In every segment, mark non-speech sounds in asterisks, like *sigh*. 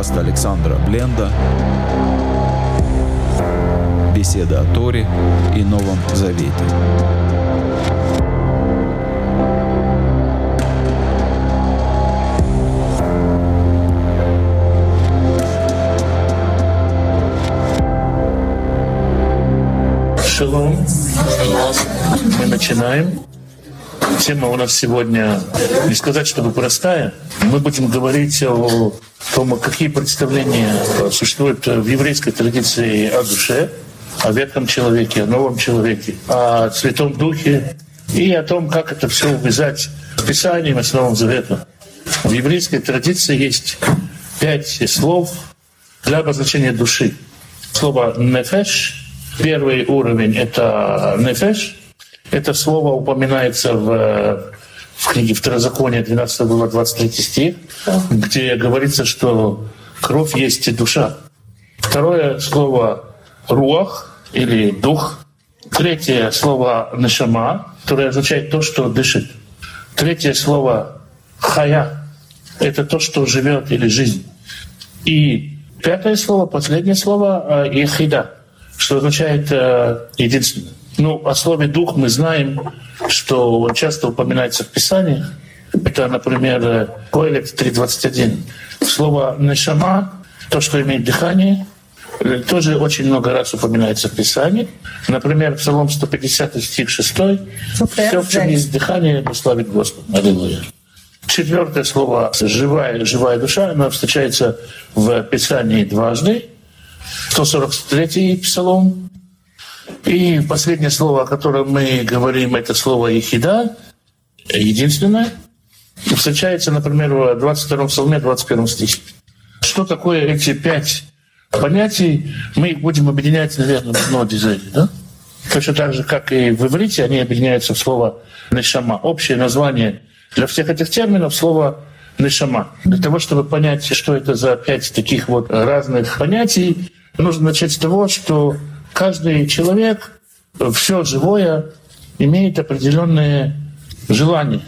подкаст Александра Бленда «Беседа о Торе и Новом Завете». Шалом. Мы начинаем. Тема у нас сегодня, не сказать, чтобы простая. Мы будем говорить о том, какие представления существуют в еврейской традиции о душе, о ветхом человеке, о новом человеке, о Святом Духе и о том, как это все увязать с Писанием и с Новым Заветом. В еврейской традиции есть пять слов для обозначения души. Слово «нефеш» — первый уровень — это «нефеш», это слово упоминается в, в книге Второзакония, 12 глава, 23 стих, где говорится, что кровь есть и душа. Второе слово «руах» или «дух». Третье слово «нешама», которое означает то, что дышит. Третье слово «хая» — это то, что живет или жизнь. И пятое слово, последнее слово «ехида», что означает «единственное». Ну, о слове «дух» мы знаем, что часто упоминается в Писании. Это, например, Коэлет 3.21. Слово «нешама», то, что имеет дыхание, тоже очень много раз упоминается в Писании. Например, Псалом 150 стих 6. «Все, в чем есть дыхание, славит Господа». Аллилуйя. Четвертое слово «живая», «живая душа», оно встречается в Писании дважды. 143 Псалом, и последнее слово, о котором мы говорим, это слово «ехида», единственное. Встречается, например, в 22 псалме, 21 стихе. Что такое эти пять понятий? Мы их будем объединять, наверное, в одно дизайне, да? Точно так же, как и в иврите, они объединяются в слово «нешама». Общее название для всех этих терминов — слово «нешама». Для того, чтобы понять, что это за пять таких вот разных понятий, нужно начать с того, что каждый человек, все живое, имеет определенные желания.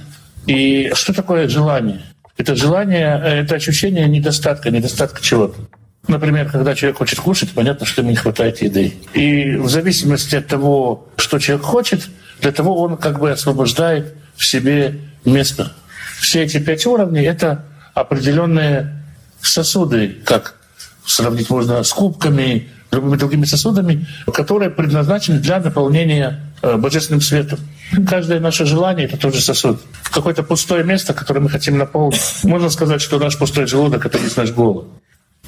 И что такое желание? Это желание, это ощущение недостатка, недостатка чего-то. Например, когда человек хочет кушать, понятно, что ему не хватает еды. И в зависимости от того, что человек хочет, для того он как бы освобождает в себе место. Все эти пять уровней — это определенные сосуды, как сравнить можно с кубками, любыми другими сосудами, которые предназначены для наполнения э, божественным светом. Каждое наше желание — это тот же сосуд. Какое-то пустое место, которое мы хотим наполнить. Можно сказать, что наш пустой желудок — это есть наш голод.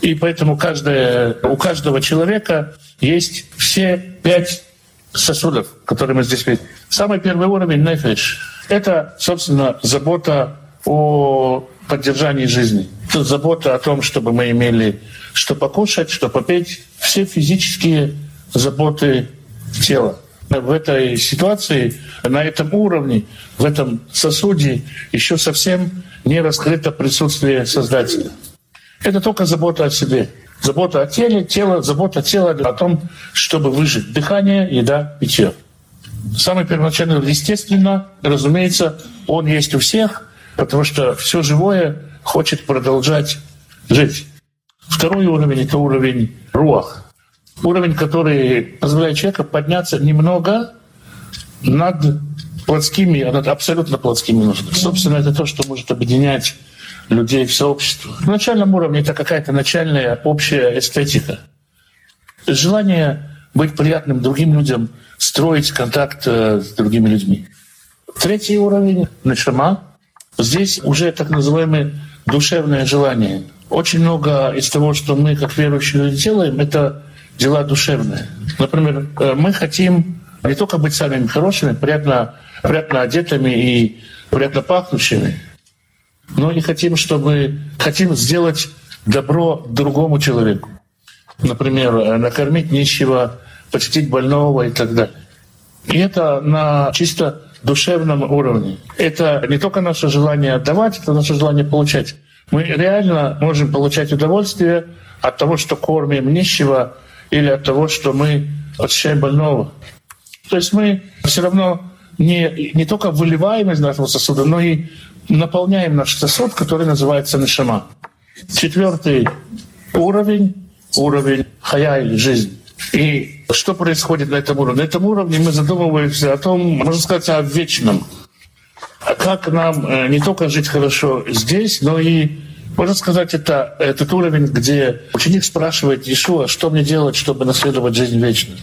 И поэтому каждое, у каждого человека есть все пять сосудов, которые мы здесь видим. Самый первый уровень — нефиш. Это, собственно, забота о поддержании жизни. Это забота о том, чтобы мы имели что покушать, что попить, все физические заботы тела. В этой ситуации, на этом уровне, в этом сосуде еще совсем не раскрыто присутствие Создателя. Это только забота о себе. Забота о теле, тело, забота тела о том, чтобы выжить. Дыхание, еда, питье. Самый первоначальный, естественно, разумеется, он есть у всех, потому что все живое хочет продолжать жить. Второй уровень — это уровень руах. Уровень, который позволяет человеку подняться немного над плотскими, над абсолютно плотскими нуждами. Собственно, это то, что может объединять людей в сообщество. На начальном уровне это какая-то начальная общая эстетика. Желание быть приятным другим людям, строить контакт э, с другими людьми. Третий уровень — начама. Здесь уже так называемое душевное желание — очень много из того, что мы как верующие делаем, это дела душевные. Например, э, мы хотим не только быть самыми хорошими, приятно, приятно одетыми и приятно пахнущими, но и хотим, чтобы хотим сделать добро другому человеку. Например, э, накормить нищего, почтить больного и так далее. И это на чисто душевном уровне. Это не только наше желание отдавать, это наше желание получать. Мы реально можем получать удовольствие от того, что кормим нищего, или от того, что мы очищаем больного. То есть мы все равно не, не только выливаем из нашего сосуда, но и наполняем наш сосуд, который называется нашама. Четвертый уровень, уровень хая или жизнь. И что происходит на этом уровне? На этом уровне мы задумываемся о том, можно сказать, о вечном. А как нам э, не только жить хорошо здесь, но и, можно сказать, это этот уровень, где ученик спрашивает Иешуа, что мне делать, чтобы наследовать жизнь вечную.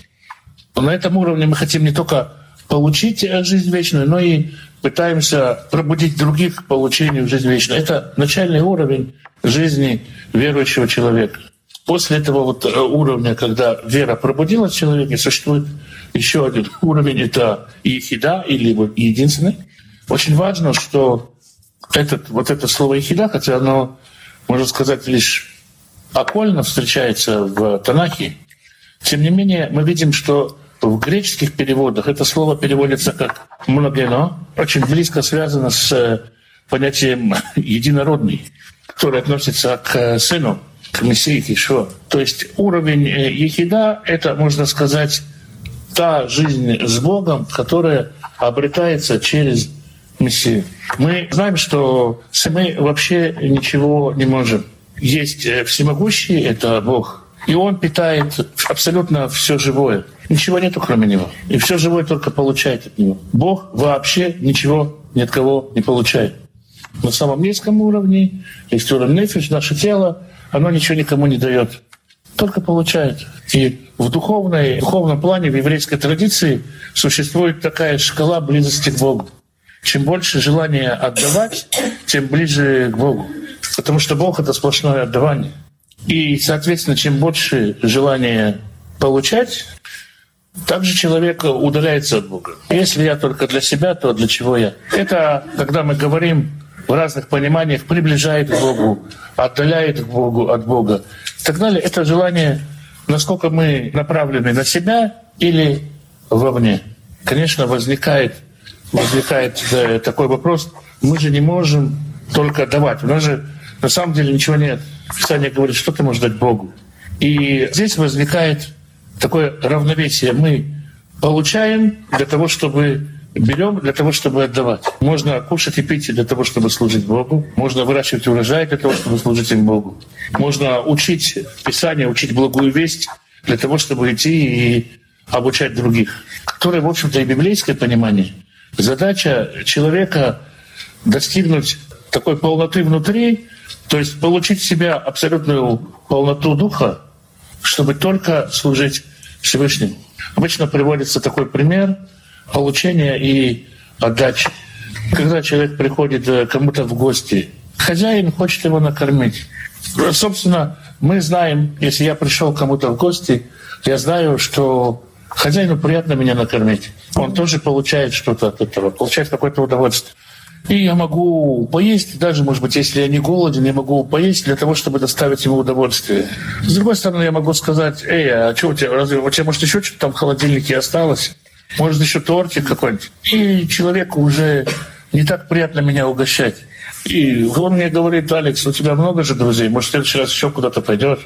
На этом уровне мы хотим не только получить э, жизнь вечную, но и пытаемся пробудить других к получению жизни вечной. Это начальный уровень жизни верующего человека. После этого вот э, уровня, когда вера пробудилась в человеке, существует еще один уровень, это ехида, или единственный. Очень важно, что этот, вот это слово ехида, хотя оно, можно сказать, лишь окольно встречается в Танахе, тем не менее мы видим, что в греческих переводах это слово переводится как «многено», очень близко связано с э, понятием «единородный», который относится к э, сыну, Мессии Ишуа. То есть уровень э, Ехида — это, можно сказать, та жизнь с Богом, которая обретается через Мессию. Мы знаем, что мы вообще ничего не можем. Есть всемогущий — это Бог, и Он питает абсолютно все живое. Ничего нету, кроме него. И все живое только получает от него. Бог вообще ничего ни от кого не получает. На самом низком уровне, есть уровень нефиш, наше тело, оно ничего никому не дает. Только получает. И в духовной, в духовном плане, в еврейской традиции существует такая шкала близости к Богу. Чем больше желания отдавать, тем ближе к Богу. Потому что Бог — это сплошное отдавание. И, соответственно, чем больше желания получать, также человек удаляется от Бога. Если я только для себя, то для чего я? Это, когда мы говорим в разных пониманиях, приближает к Богу, отдаляет к Богу от Бога и так далее. Это желание, насколько мы направлены на себя или вовне. Конечно, возникает, возникает такой вопрос, мы же не можем только давать. У нас же на самом деле ничего нет. Писание говорит, что ты можешь дать Богу. И здесь возникает такое равновесие. Мы получаем для того, чтобы берем для того, чтобы отдавать. Можно кушать и пить для того, чтобы служить Богу. Можно выращивать урожай для того, чтобы служить им Богу. Можно учить Писание, учить благую весть для того, чтобы идти и обучать других. Которое, в общем-то, и библейское понимание. Задача человека достигнуть такой полноты внутри, то есть получить в себя абсолютную полноту духа, чтобы только служить Всевышнему. Обычно приводится такой пример получения и отдачи. Когда человек приходит э, кому-то в гости, хозяин хочет его накормить. Собственно, мы знаем, если я пришел кому-то в гости, я знаю, что хозяину приятно меня накормить. Он тоже получает что-то от этого, получает какое-то удовольствие. И я могу поесть, даже, может быть, если я не голоден, я могу поесть для того, чтобы доставить ему удовольствие. С другой стороны, я могу сказать, эй, а что у тебя, разве у тебя, может, еще что-то там в холодильнике осталось? Может, еще тортик какой-нибудь? И человеку уже не так приятно меня угощать. И он мне говорит, Алекс, у тебя много же друзей, может, в следующий раз еще куда-то пойдешь?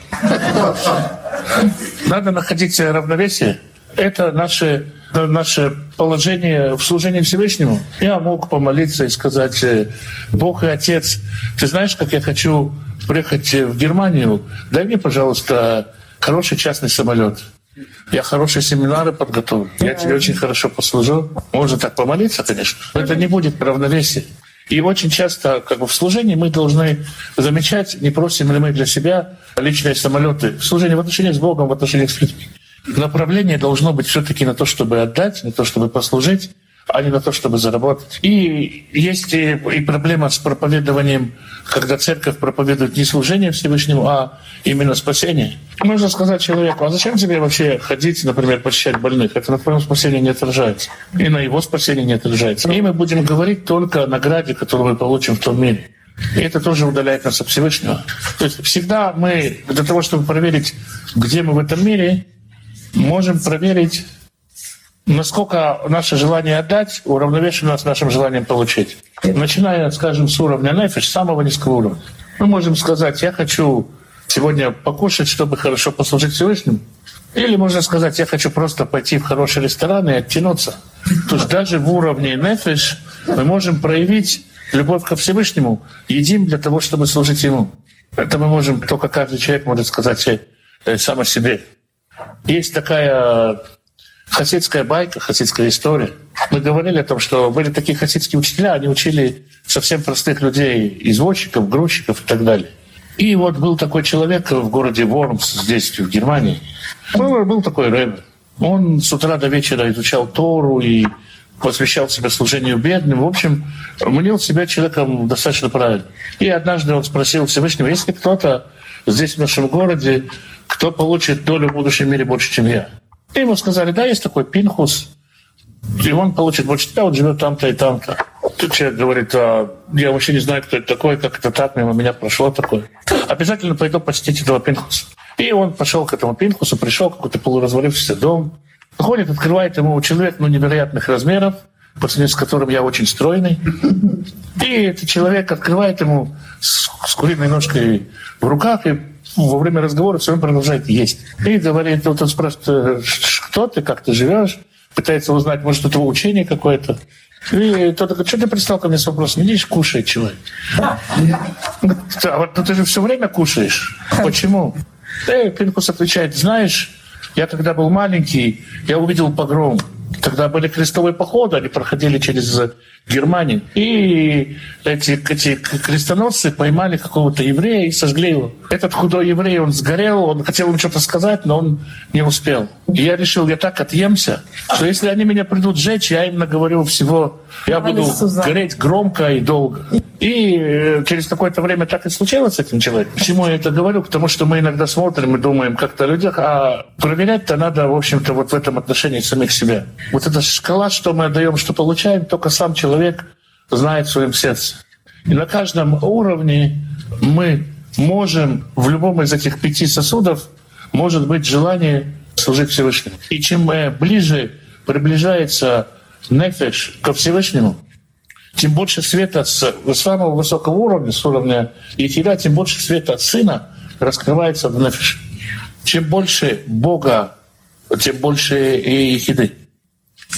Надо находить равновесие. Это наше наше положение в служении Всевышнему, я мог помолиться и сказать, э, Бог и Отец, ты знаешь, как я хочу приехать в Германию, дай мне, пожалуйста, хороший частный самолет. Я хорошие семинары подготовлю. Я тебе очень хорошо послужу. Можно так помолиться, конечно. Но это не будет равновесия. И очень часто как бы, в служении мы должны замечать, не просим ли мы для себя личные самолеты. В служении в отношениях с Богом, в отношениях с людьми направление должно быть все-таки на то, чтобы отдать, на то, чтобы послужить, а не на то, чтобы заработать. И есть и, и проблема с проповедованием, когда церковь проповедует не служение Всевышнему, а именно спасение. Можно сказать человеку, а зачем тебе вообще ходить, например, посещать больных? Это на твоем спасении не отражается. И на его спасении не отражается. И мы будем говорить только о награде, которую мы получим в том мире. И это тоже удаляет нас от Всевышнего. То есть всегда мы, для того, чтобы проверить, где мы в этом мире, можем проверить, насколько наше желание отдать уравновешено с нашим желанием получить. Начиная, скажем, с уровня нефиш, самого низкого уровня. Мы можем сказать, я хочу сегодня покушать, чтобы хорошо послужить Всевышнему. Или можно сказать, я хочу просто пойти в хороший ресторан и оттянуться. То есть даже в уровне нефиш мы можем проявить любовь ко Всевышнему, едим для того, чтобы служить Ему. Это мы можем, только каждый человек может сказать сам о себе. Есть такая хасидская байка, хасидская история. Мы говорили о том, что были такие хасидские учителя, они учили совсем простых людей, извозчиков, грузчиков и так далее. И вот был такой человек в городе Вормс, здесь, в Германии. Был, был такой рэб. Он с утра до вечера изучал Тору и посвящал себя служению бедным. В общем, мнил себя человеком достаточно правильным. И однажды он спросил Всевышнего, если кто-то здесь, в нашем городе, кто получит долю в будущем мире больше, чем я. И ему сказали, да, есть такой Пинхус, и он получит больше тебя, он живет там-то и там-то. Тут человек говорит, а, я вообще не знаю, кто это такой, как это так, мимо меня прошло такое. Обязательно пойду посетить этого Пинхуса. И он пошел к этому Пинхусу, пришел какой-то полуразвалившийся дом, Ходит, открывает ему человек ну, невероятных размеров, по сравнению с которым я очень стройный. И этот человек открывает ему с, с куриной ножкой в руках и во время разговора все равно продолжает есть. И говорит, вот он спрашивает, кто ты, как ты живешь, пытается узнать, может, это учение какое-то. И тот говорит, что ты пристал ко мне с вопросом? Идишь, кушай, человек. А вот ну, ты же все время кушаешь. Почему? И Пинкус отвечает, знаешь, я когда был маленький, я увидел погром. Когда были крестовые походы, они проходили через Германию. И эти, эти крестоносцы поймали какого-то еврея и сожгли его. Этот худой еврей, он сгорел, он хотел им что-то сказать, но он не успел. И я решил, я так отъемся, что если они меня придут сжечь, я им наговорю всего, я буду гореть громко и долго. И э, через какое-то время так и случилось с этим человеком. Почему я это говорю? Потому что мы иногда смотрим и думаем как-то о людях, а проверять-то надо, в общем-то, вот в этом отношении самих себя. Вот эта шкала, что мы отдаем, что получаем, только сам человек знает в своем сердце. И на каждом уровне мы можем в любом из этих пяти сосудов может быть желание служить Всевышнему. И чем ближе приближается нефеш ко Всевышнему, тем больше света с самого высокого уровня, с уровня Ехида, тем больше света от Сына раскрывается в нефеш. Чем больше Бога, тем больше и Ехиды.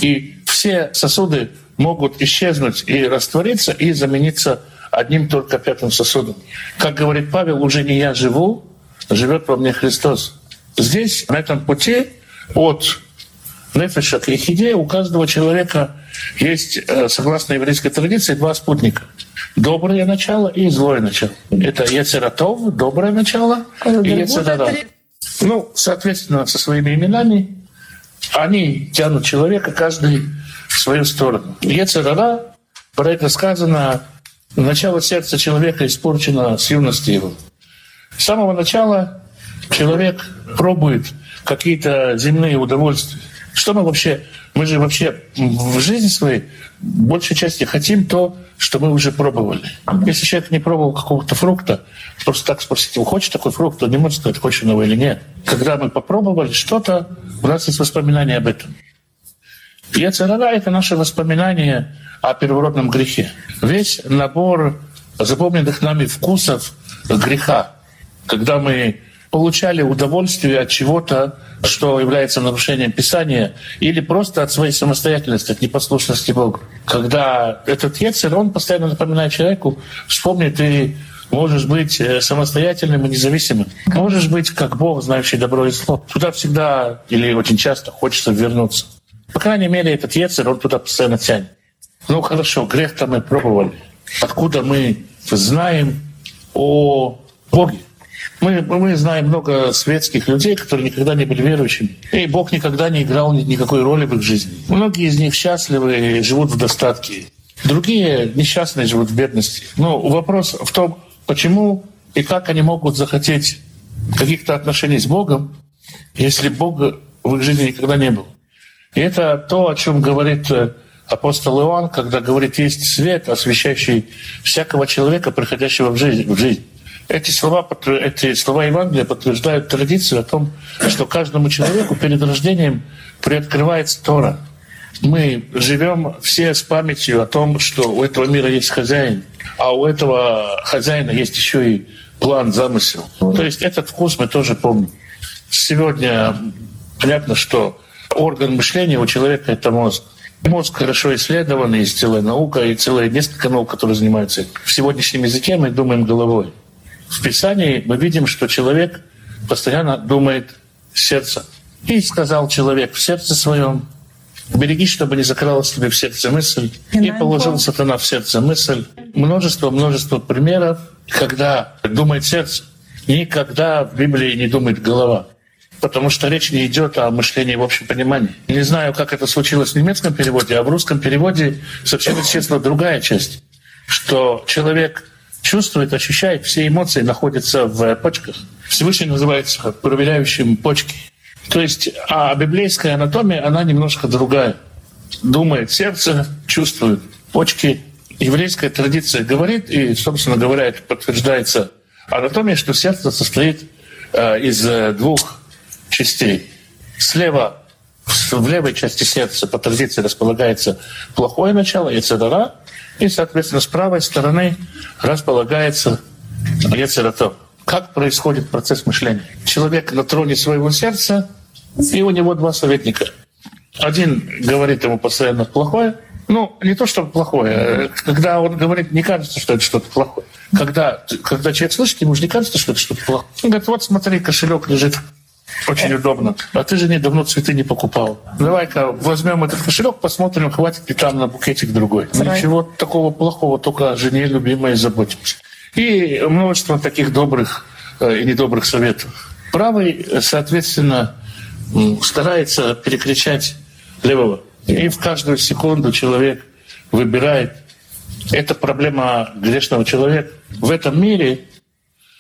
И все сосуды могут исчезнуть и раствориться, и замениться одним только пятым сосудом. Как говорит Павел, уже не я живу, живет во мне Христос. Здесь, на этом пути от Нефеша к Ехиде у каждого человека есть, э, согласно еврейской традиции, два спутника. Доброе начало и злое начало. Это Ецератов, доброе начало, и Ецерара. Ну, соответственно, со своими именами они тянут человека, каждый в свою сторону. Ецерара, про это сказано, начало сердца человека испорчено с юности его. С самого начала человек пробует какие-то земные удовольствия. Что мы вообще, мы же вообще в жизни своей большей части хотим то, что мы уже пробовали. Если человек не пробовал какого-то фрукта, просто так спросить его, хочешь такой фрукт, он не может сказать, хочешь его или нет. Когда мы попробовали что-то, у нас есть воспоминания об этом. Яцерара — это наше воспоминание о первородном грехе. Весь набор запомненных нами вкусов греха, когда мы получали удовольствие от чего-то, что является нарушением Писания, или просто от своей самостоятельности, от непослушности Богу. Когда этот Ецер, он постоянно напоминает человеку, вспомни, ты можешь быть э, самостоятельным и независимым. Можешь быть как Бог, знающий добро и зло. Туда всегда или очень часто хочется вернуться. По крайней мере, этот Ецер, он туда постоянно тянет. Ну хорошо, грех-то мы пробовали. Откуда мы знаем о Боге? Мы, мы знаем много светских людей, которые никогда не были верующими. И Бог никогда не играл никакой роли в их жизни. Многие из них счастливы и живут в достатке. Другие несчастные живут в бедности. Но вопрос в том, почему и как они могут захотеть каких-то отношений с Богом, если Бога в их жизни никогда не было. И это то, о чем говорит э, апостол Иоанн, когда говорит, есть свет, освещающий всякого человека, приходящего в жизнь. В жизнь. Эти слова, эти слова Евангелия подтверждают традицию о том, что каждому человеку перед рождением приоткрывается Тора. Мы живем все с памятью о том, что у этого мира есть хозяин, а у этого хозяина есть еще и план, замысел. То есть этот вкус мы тоже помним. Сегодня понятно, что орган мышления у человека — это мозг. Мозг хорошо исследован, есть целая наука и целая несколько наук, которые занимаются. В сегодняшнем языке мы думаем головой. В Писании мы видим, что человек постоянно думает сердцем. И сказал человек в сердце своем, береги, чтобы не закралась тебе в сердце мысль. И положил сатана в сердце мысль. Множество-множество примеров, когда думает сердце. Никогда в Библии не думает голова. Потому что речь не идет о мышлении в общем понимании. Не знаю, как это случилось в немецком переводе, а в русском переводе совсем естественно другая часть. Что человек чувствует, ощущает, все эмоции находятся в почках. Всевышний называется проверяющим почки. То есть, а библейская анатомия, она немножко другая. Думает сердце, чувствует почки. Еврейская традиция говорит, и, собственно говоря, это подтверждается анатомией, что сердце состоит э, из э, двух частей. Слева, в левой части сердца по традиции располагается плохое начало, яцерара, и, соответственно, с правой стороны располагается яцератор. Как происходит процесс мышления? Человек на троне своего сердца, и у него два советника. Один говорит ему постоянно плохое, ну, не то, чтобы плохое. Когда он говорит, не кажется, что это что-то плохое. Когда, когда человек слышит, ему же не кажется, что это что-то плохое. Он говорит, вот смотри, кошелек лежит очень удобно. А ты же не давно цветы не покупал. Давай-ка возьмем этот кошелек, посмотрим, хватит ли там на букетик другой. Ничего такого плохого, только о жене любимой заботимся. И множество таких добрых э, и недобрых советов. Правый, соответственно, старается перекричать левого. И в каждую секунду человек выбирает. Это проблема грешного человека. В этом мире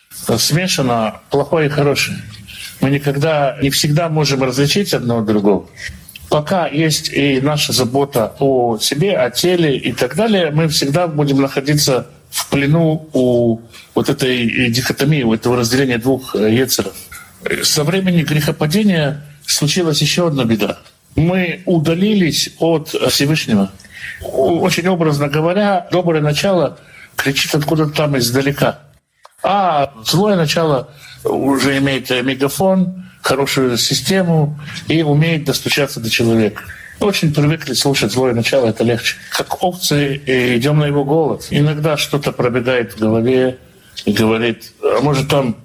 смешано плохое и хорошее мы никогда, не всегда можем различить одно от другого. Пока есть и наша забота о себе, о теле и так далее, мы всегда будем находиться в плену у вот этой дихотомии, у этого разделения двух э, ецеров. Со времени грехопадения случилась еще одна беда. Мы удалились от Всевышнего. Очень образно говоря, доброе начало кричит откуда-то там издалека. А злое начало уже имеет мегафон, хорошую систему и умеет достучаться до человека. Очень привыкли слушать злое начало, это легче. Как овцы идем на его голос. Иногда что-то пробегает в голове и говорит, а может там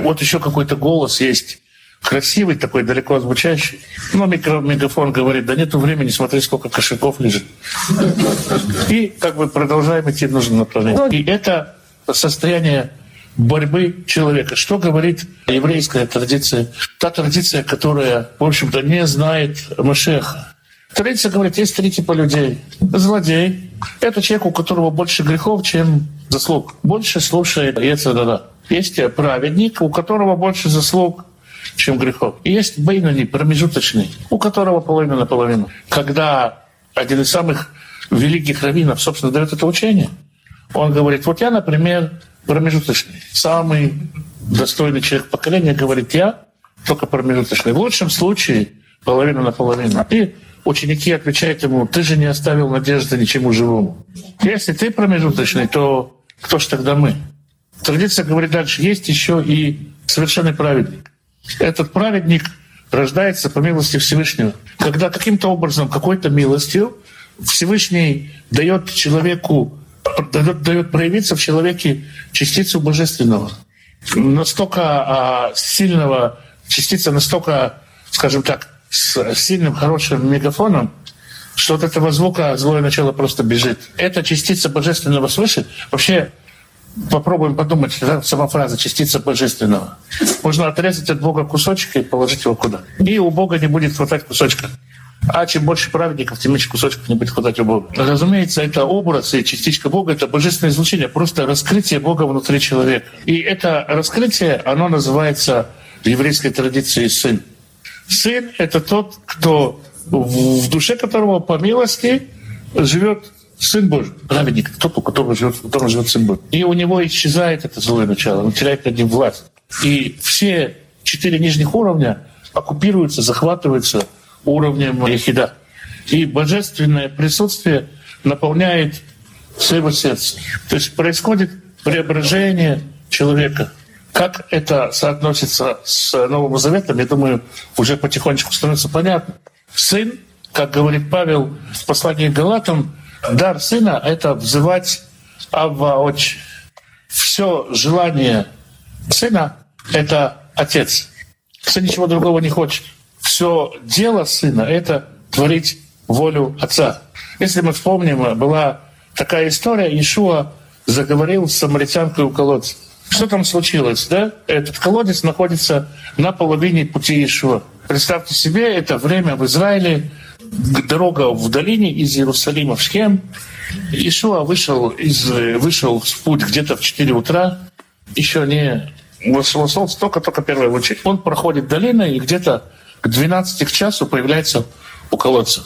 вот еще какой-то голос есть, красивый такой, далеко звучащий. Но микро, мегафон говорит, да нету времени, смотри, сколько кошельков лежит. И как бы продолжаем идти в нужном направлении. И это состояние борьбы человека. Что говорит еврейская традиция? Та традиция, которая, в общем-то, не знает Машеха. Традиция говорит, есть три типа людей. Злодей — это человек, у которого больше грехов, чем заслуг. Больше слушает Ецадада. Есть праведник, у которого больше заслуг, чем грехов. И есть Бейнани, промежуточный, у которого половина на половину. Когда один из самых великих раввинов, собственно, дает это учение, он говорит, вот я, например, промежуточный. Самый достойный человек поколения говорит я, только промежуточный. В лучшем случае половина на половину. И ученики отвечают ему, ты же не оставил надежды ничему живому. Если ты промежуточный, то кто ж тогда мы? Традиция говорит дальше, есть еще и совершенный праведник. Этот праведник рождается по милости Всевышнего. Когда каким-то образом, какой-то милостью Всевышний дает человеку дает, проявиться в человеке частицу божественного. Настолько а, сильного, частица настолько, скажем так, с сильным, хорошим мегафоном, что от этого звука злое начало просто бежит. Эта частица божественного свыше, вообще попробуем подумать, да, сама фраза «частица божественного». Можно отрезать от Бога кусочек и положить его куда. И у Бога не будет хватать кусочка. А чем больше праведников, тем меньше кусочков не будет хватать у Бога. Разумеется, это образ и частичка Бога, это божественное излучение, просто раскрытие Бога внутри человека. И это раскрытие, оно называется в еврейской традиции сын. Сын — это тот, кто в душе которого по милости живет Сын Божий, праведник, тот, у которого живет, у которого живет Сын Божий. И у него исчезает это злое начало, он теряет над ним власть. И все четыре нижних уровня оккупируются, захватываются уровнем ехида. И божественное присутствие наполняет своего сердца. То есть происходит преображение человека. Как это соотносится с Новым Заветом, я думаю, уже потихонечку становится понятно. Сын, как говорит Павел в послании к Галатам, дар сына — это взывать Авва Отче. все желание сына — это отец. Сын ничего другого не хочет. Все дело сына — это творить волю отца. Если мы вспомним, была такая история, Иешуа заговорил с самаритянкой у колодца. Что там случилось, да? Этот колодец находится на половине пути Иешуа. Представьте себе, это время в Израиле, дорога в долине из Иерусалима в Шхем. Ишуа вышел, из, вышел в путь где-то в 4 утра, еще не вошло солнце, только-только первая лучи. Он проходит долиной и где-то к 12 к часу появляется у колодца.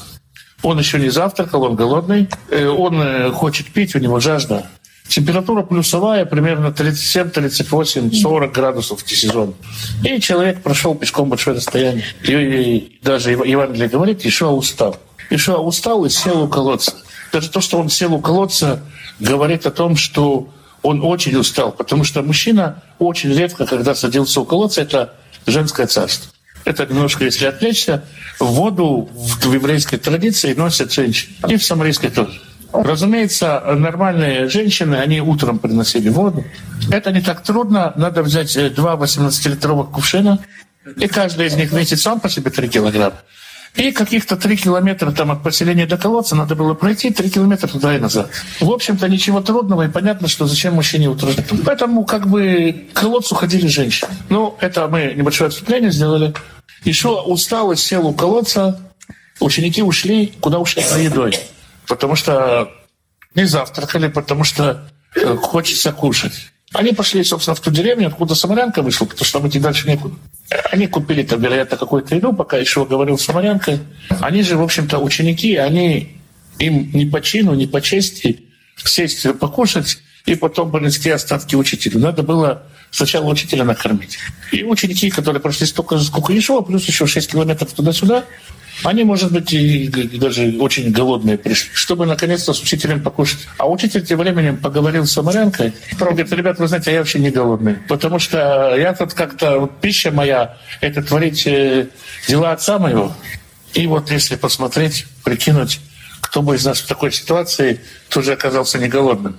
Он еще не завтракал, он голодный, э, он э, хочет пить, у него жажда. Температура плюсовая, примерно 37, 38, 40 градусов в сезон. И человек прошел пешком большое расстояние. И даже Евангелие говорит, Ишуа устал. Ишуа устал и сел у колодца. Даже то, что он сел у колодца, говорит о том, что он очень устал, потому что мужчина очень редко, когда садился у колодца, это женское царство. Это немножко, если отвлечься, воду в еврейской традиции носят женщины. И в самарийской тоже. Разумеется, нормальные женщины, они утром приносили воду. Это не так трудно. Надо взять э, два 18-литровых кувшина, и каждый из них весит сам по себе 3 килограмма. И каких-то три километра там от поселения до колодца надо было пройти, три километра туда и назад. В общем-то, ничего трудного, и понятно, что зачем мужчине утруждать. Поэтому как бы к колодцу ходили женщины. Ну, это мы небольшое отступление сделали. Ишуа устал и сел у колодца. Ученики ушли. Куда ушли? За едой потому что не завтракали, потому что э, хочется кушать. Они пошли, собственно, в ту деревню, откуда самарянка вышла, потому что там идти дальше некуда. Они купили там, вероятно, какую-то еду, пока еще говорил с самарянкой. Они же, в общем-то, ученики, они им не по чину, не по чести сесть покушать и потом понести остатки учителю. Надо было сначала учителя накормить. И ученики, которые прошли столько же, сколько Ишуа, плюс еще 6 километров туда-сюда, они, может быть, и даже очень голодные пришли, чтобы наконец-то с учителем покушать. А учитель тем временем поговорил с самарянкой. Говорит, ребят, вы знаете, я вообще не голодный. Потому что я тут как-то, вот пища моя, это творить э, дела отца моего. И вот если посмотреть, прикинуть, кто бы из нас в такой ситуации тоже оказался не голодным.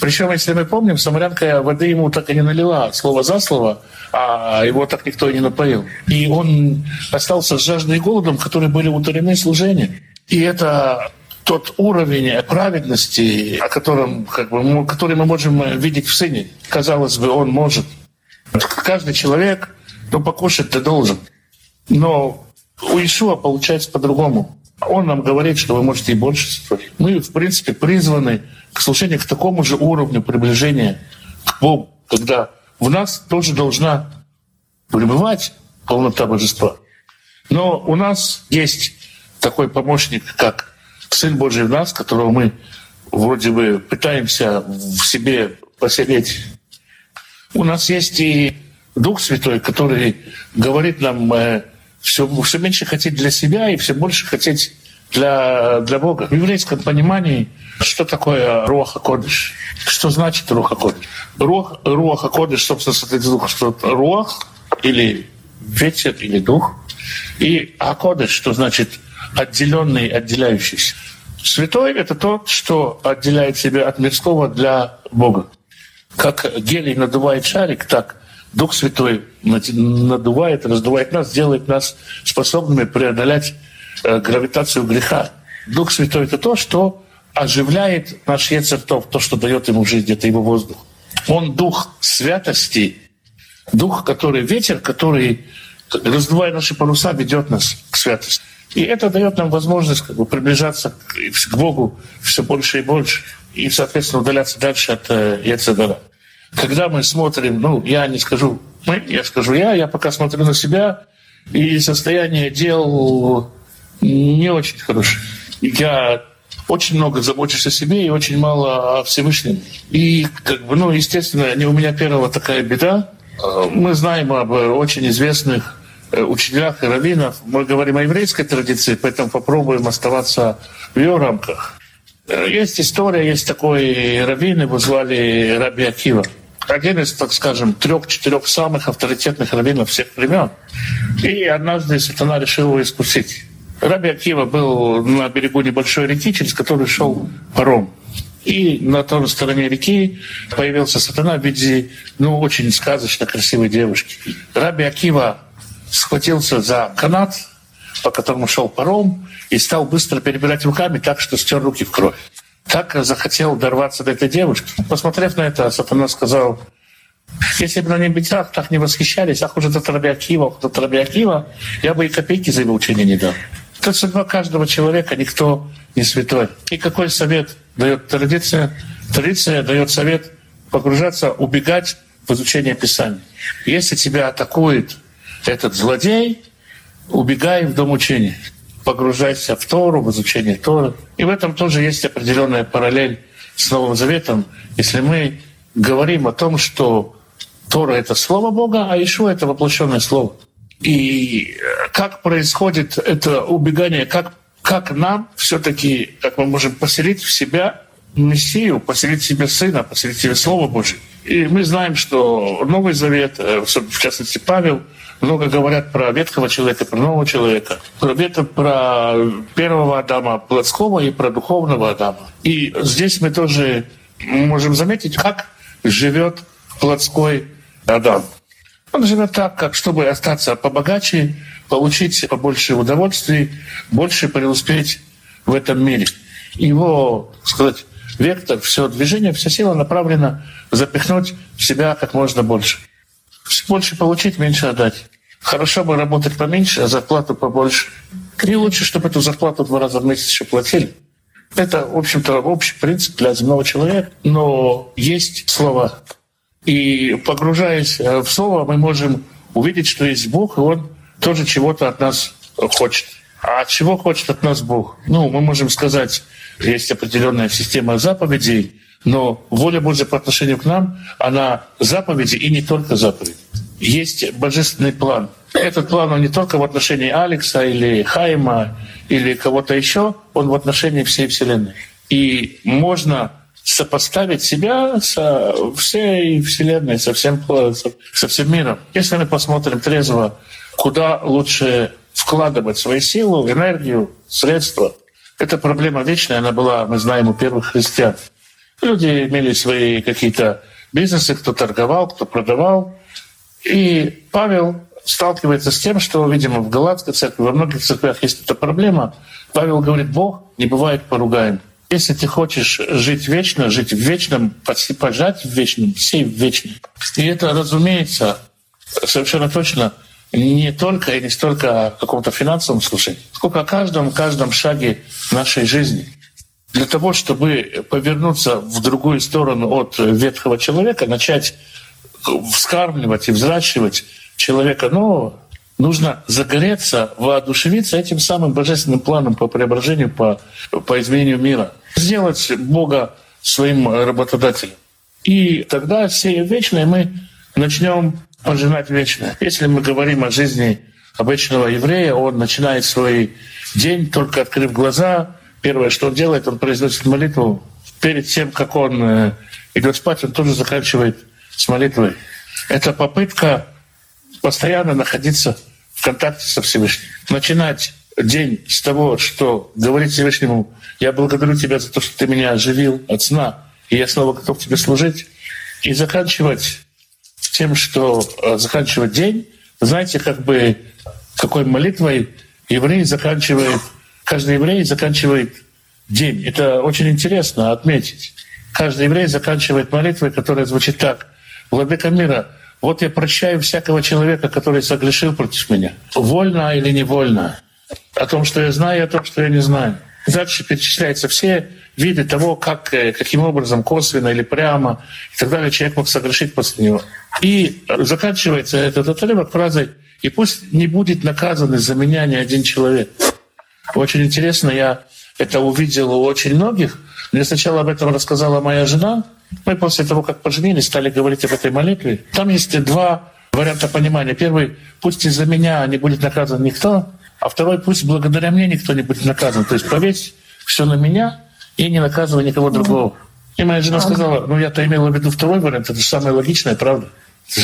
Причем, если мы помним, самарянка воды ему так и не налила, слово за слово, а его так никто и не напоил. И он остался с жаждой и голодом, которые были уторены служением. И это тот уровень праведности, о котором, как бы, который мы можем видеть в сыне. Казалось бы, он может. Каждый человек, ну, покушать ты должен. Но у Ишуа получается по-другому. Он нам говорит, что вы можете и больше сотворить. Мы, в принципе, призваны к служению к такому же уровню приближения к Богу, когда в нас тоже должна пребывать полнота божества. Но у нас есть такой помощник, как Сын Божий в нас, которого мы вроде бы пытаемся в себе поселить. У нас есть и Дух Святой, который говорит нам э, все, все меньше хотеть для себя и все больше хотеть для, для Бога. В еврейском понимании, что такое Руаха Кодыш? Что значит Руаха Кодыш? Руах, Руаха Кодыш, собственно, состоит из двух, что Руах или ветер или дух, и Акодыш, что значит отделенный, отделяющийся. Святой — это тот, что отделяет себя от мирского для Бога. Как гелий надувает шарик, так Дух Святой надувает, раздувает нас, делает нас способными преодолеть э, гравитацию греха. Дух Святой — это то, что оживляет наш Ецертов, то, что дает ему жизнь, это его воздух. Он дух святости, дух, который ветер, который, раздувая наши паруса, ведет нас к святости. И это дает нам возможность как бы, приближаться к, к Богу все больше и больше, и, соответственно, удаляться дальше от э, Ецедара. Когда мы смотрим, ну, я не скажу мы, я скажу я, я пока смотрю на себя, и состояние дел не очень хорошее. Я очень много забочусь о себе и очень мало о Всевышнем. И, как бы, ну, естественно, не у меня первая такая беда. Мы знаем об очень известных э, учителях и раввинов. Мы говорим о еврейской традиции, поэтому попробуем оставаться в ее рамках. Есть история, есть такой раввин, его звали Раби Акива. Один из, так скажем, трех-четырех самых авторитетных раввинов всех времен. И однажды сатана решил его искусить. Раби Акива был на берегу небольшой реки, через которую шел паром. И на той стороне реки появился сатана в виде, ну, очень сказочно красивой девушки. Раби Акива схватился за канат, по которому шел паром, и стал быстро перебирать руками так, что стер руки в кровь. Так захотел дорваться до этой девушки. Посмотрев на это, сатана сказал, если бы на небесах так не восхищались, ах, уже этот Раби Акива, этот Раби Акива, я бы и копейки за его учение не дал. Это судьба каждого человека, никто не святой. И какой совет дает традиция? Традиция дает совет погружаться, убегать в изучение Писания. Если тебя атакует этот злодей, убегай в дом учения. Погружайся в Тору, в изучение Торы. И в этом тоже есть определенная параллель с Новым Заветом. Если мы говорим о том, что Тора — это Слово Бога, а Ишуа — это воплощенное Слово. И как происходит это убегание, как, как нам все-таки, как мы можем поселить в себя Мессию, поселить в себе Сына, поселить в себе Слово Божье. И мы знаем, что Новый Завет, э, в частности Павел, много говорят про ветхого человека, про нового человека, про, про первого Адама плотского и про духовного Адама. И здесь мы тоже можем заметить, как живет плотской Адам. Он живет так, как чтобы остаться побогаче, получить побольше удовольствий, больше преуспеть в этом мире. Его, сказать, вектор, все движение, вся сила направлена запихнуть в себя как можно больше. Больше получить, меньше отдать. Хорошо бы работать поменьше, а зарплату побольше. И лучше, чтобы эту зарплату два раза в месяц еще платили. Это, в общем-то, общий принцип для земного человека. Но есть слова. И погружаясь э, в слово, мы можем увидеть, что есть Бог, и Он тоже чего-то от нас хочет. А чего хочет от нас Бог? Ну, мы можем сказать, есть определенная система заповедей, но воля Божья по отношению к нам, она заповеди и не только заповеди. Есть божественный план. Этот план он не только в отношении Алекса или Хайма или кого-то еще, он в отношении всей Вселенной. И можно сопоставить себя со всей Вселенной, со всем, со всем миром. Если мы посмотрим трезво, куда лучше вкладывать свою силу, энергию, средства, это проблема вечная, она была, мы знаем, у первых христиан. Люди имели свои какие-то бизнесы, кто торговал, кто продавал. И Павел сталкивается с тем, что, видимо, в Галатской церкви, во многих церквях есть эта проблема. Павел говорит, Бог не бывает поругаем. Если ты хочешь жить вечно, жить в вечном, пожать в вечном, сей в вечном. И это, разумеется, совершенно точно не только и не столько о каком-то финансовом служении, сколько о каждом, каждом шаге нашей жизни. Для того, чтобы повернуться в другую сторону от ветхого человека, начать вскармливать и взращивать человека нового, нужно загореться, воодушевиться этим самым божественным планом по преображению, по, по изменению мира. Сделать Бога своим работодателем. И тогда все вечное мы начнем пожинать вечное. Если мы говорим о жизни обычного еврея, он начинает свой день, только открыв глаза. Первое, что он делает, он произносит молитву. Перед тем, как он э, идет спать, он тоже заканчивает с молитвой. Это попытка постоянно находиться в контакте со Всевышним. Начинать день с того, что говорить Всевышнему, я благодарю тебя за то, что ты меня оживил от сна, и я снова готов тебе служить, и заканчивать тем, что э, заканчивать день, знаете, как бы какой молитвой еврей заканчивает, каждый еврей заканчивает день. Это очень интересно отметить. Каждый еврей заканчивает молитвой, которая звучит так. Владыка мира, вот я прощаю всякого человека, который согрешил против меня. Вольно или невольно. О том, что я знаю, и о том, что я не знаю. Дальше перечисляются все виды того, как, э, каким образом, косвенно или прямо, и так далее, человек мог согрешить после него. И заканчивается этот отрывок фразой «И пусть не будет наказан из-за меня ни один человек». Очень интересно, я это увидел у очень многих. Мне сначала об этом рассказала моя жена, мы после того, как поженились, стали говорить об этой молитве. Там есть два варианта понимания. Первый — пусть из-за меня не будет наказан никто, а второй — пусть благодаря мне никто не будет наказан. То есть повесь все на меня и не наказывай никого другого. И моя жена сказала, ну я-то имела в виду второй вариант, это же самое логичное, правда?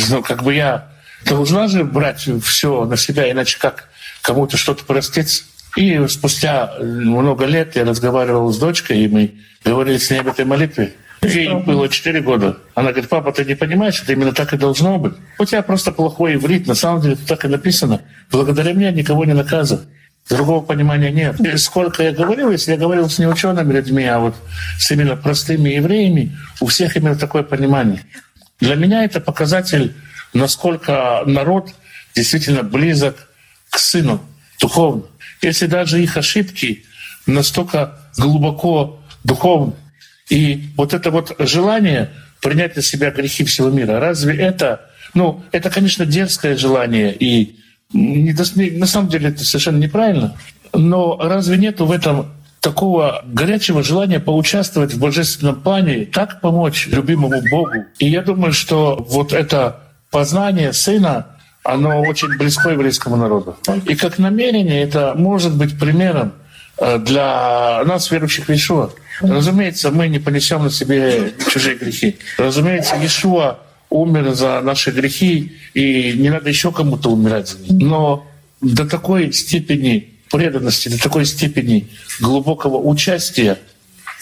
Ну, как бы я должна же брать все на себя, иначе как кому-то что-то проститься. И спустя много лет я разговаривал с дочкой, и мы говорили с ней об этой молитве. Ей было 4 года. Она говорит, папа, ты не понимаешь, это именно так и должно быть. У тебя просто плохой иврит, на самом деле так и написано. Благодаря мне никого не наказывай. Другого понимания нет. И сколько я говорил, если я говорил с неучеными людьми, а вот с именно простыми евреями, у всех именно такое понимание. Для меня это показатель, насколько народ действительно близок к сыну духовно. Если даже их ошибки настолько глубоко духовны. И вот это вот желание принять на себя грехи всего мира, разве это, ну, это, конечно, дерзкое желание, и не на самом деле это совершенно неправильно, но разве нет в этом такого горячего желания поучаствовать в божественном плане, так помочь любимому Богу? И я думаю, что вот это познание Сына, оно очень близко еврейскому народу. И как намерение это может быть примером э, для нас, верующих в Иешуа. Разумеется, мы не понесем на себе чужие грехи. Разумеется, Иешуа умер за наши грехи, и не надо еще кому-то умирать за них. Но до такой степени преданности, до такой степени глубокого участия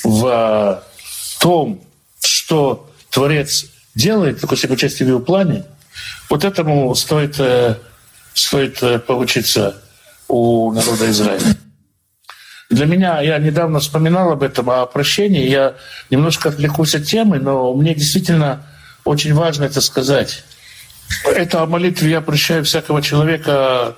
в э, том, что Творец делает, такой себе участие в его плане, вот этому стоит, э, стоит э, поучиться у народа Израиля. Для меня, я недавно вспоминал об этом, о прощении, я немножко отвлекусь от темы, но мне действительно очень важно это сказать. Это о молитве «Я прощаю всякого человека,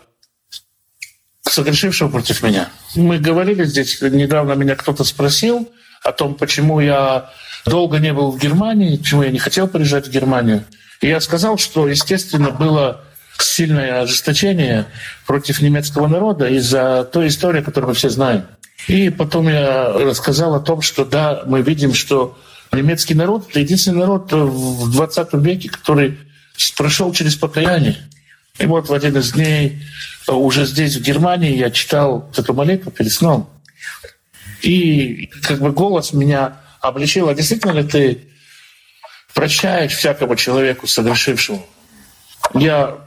согрешившего против меня». Мы говорили здесь, недавно меня кто-то спросил о том, почему я долго не был в Германии, почему я не хотел приезжать в Германию. И я сказал, что, естественно, было сильное ожесточение против немецкого народа из-за той истории, которую мы все знаем. И потом я рассказал о том, что да, мы видим, что немецкий народ — это единственный народ в 20 веке, который прошел через покаяние. И вот в один из дней уже здесь, в Германии, я читал эту молитву перед сном. И как бы голос меня обличил, а действительно ли ты прощаешь всякому человеку, согрешившему? Я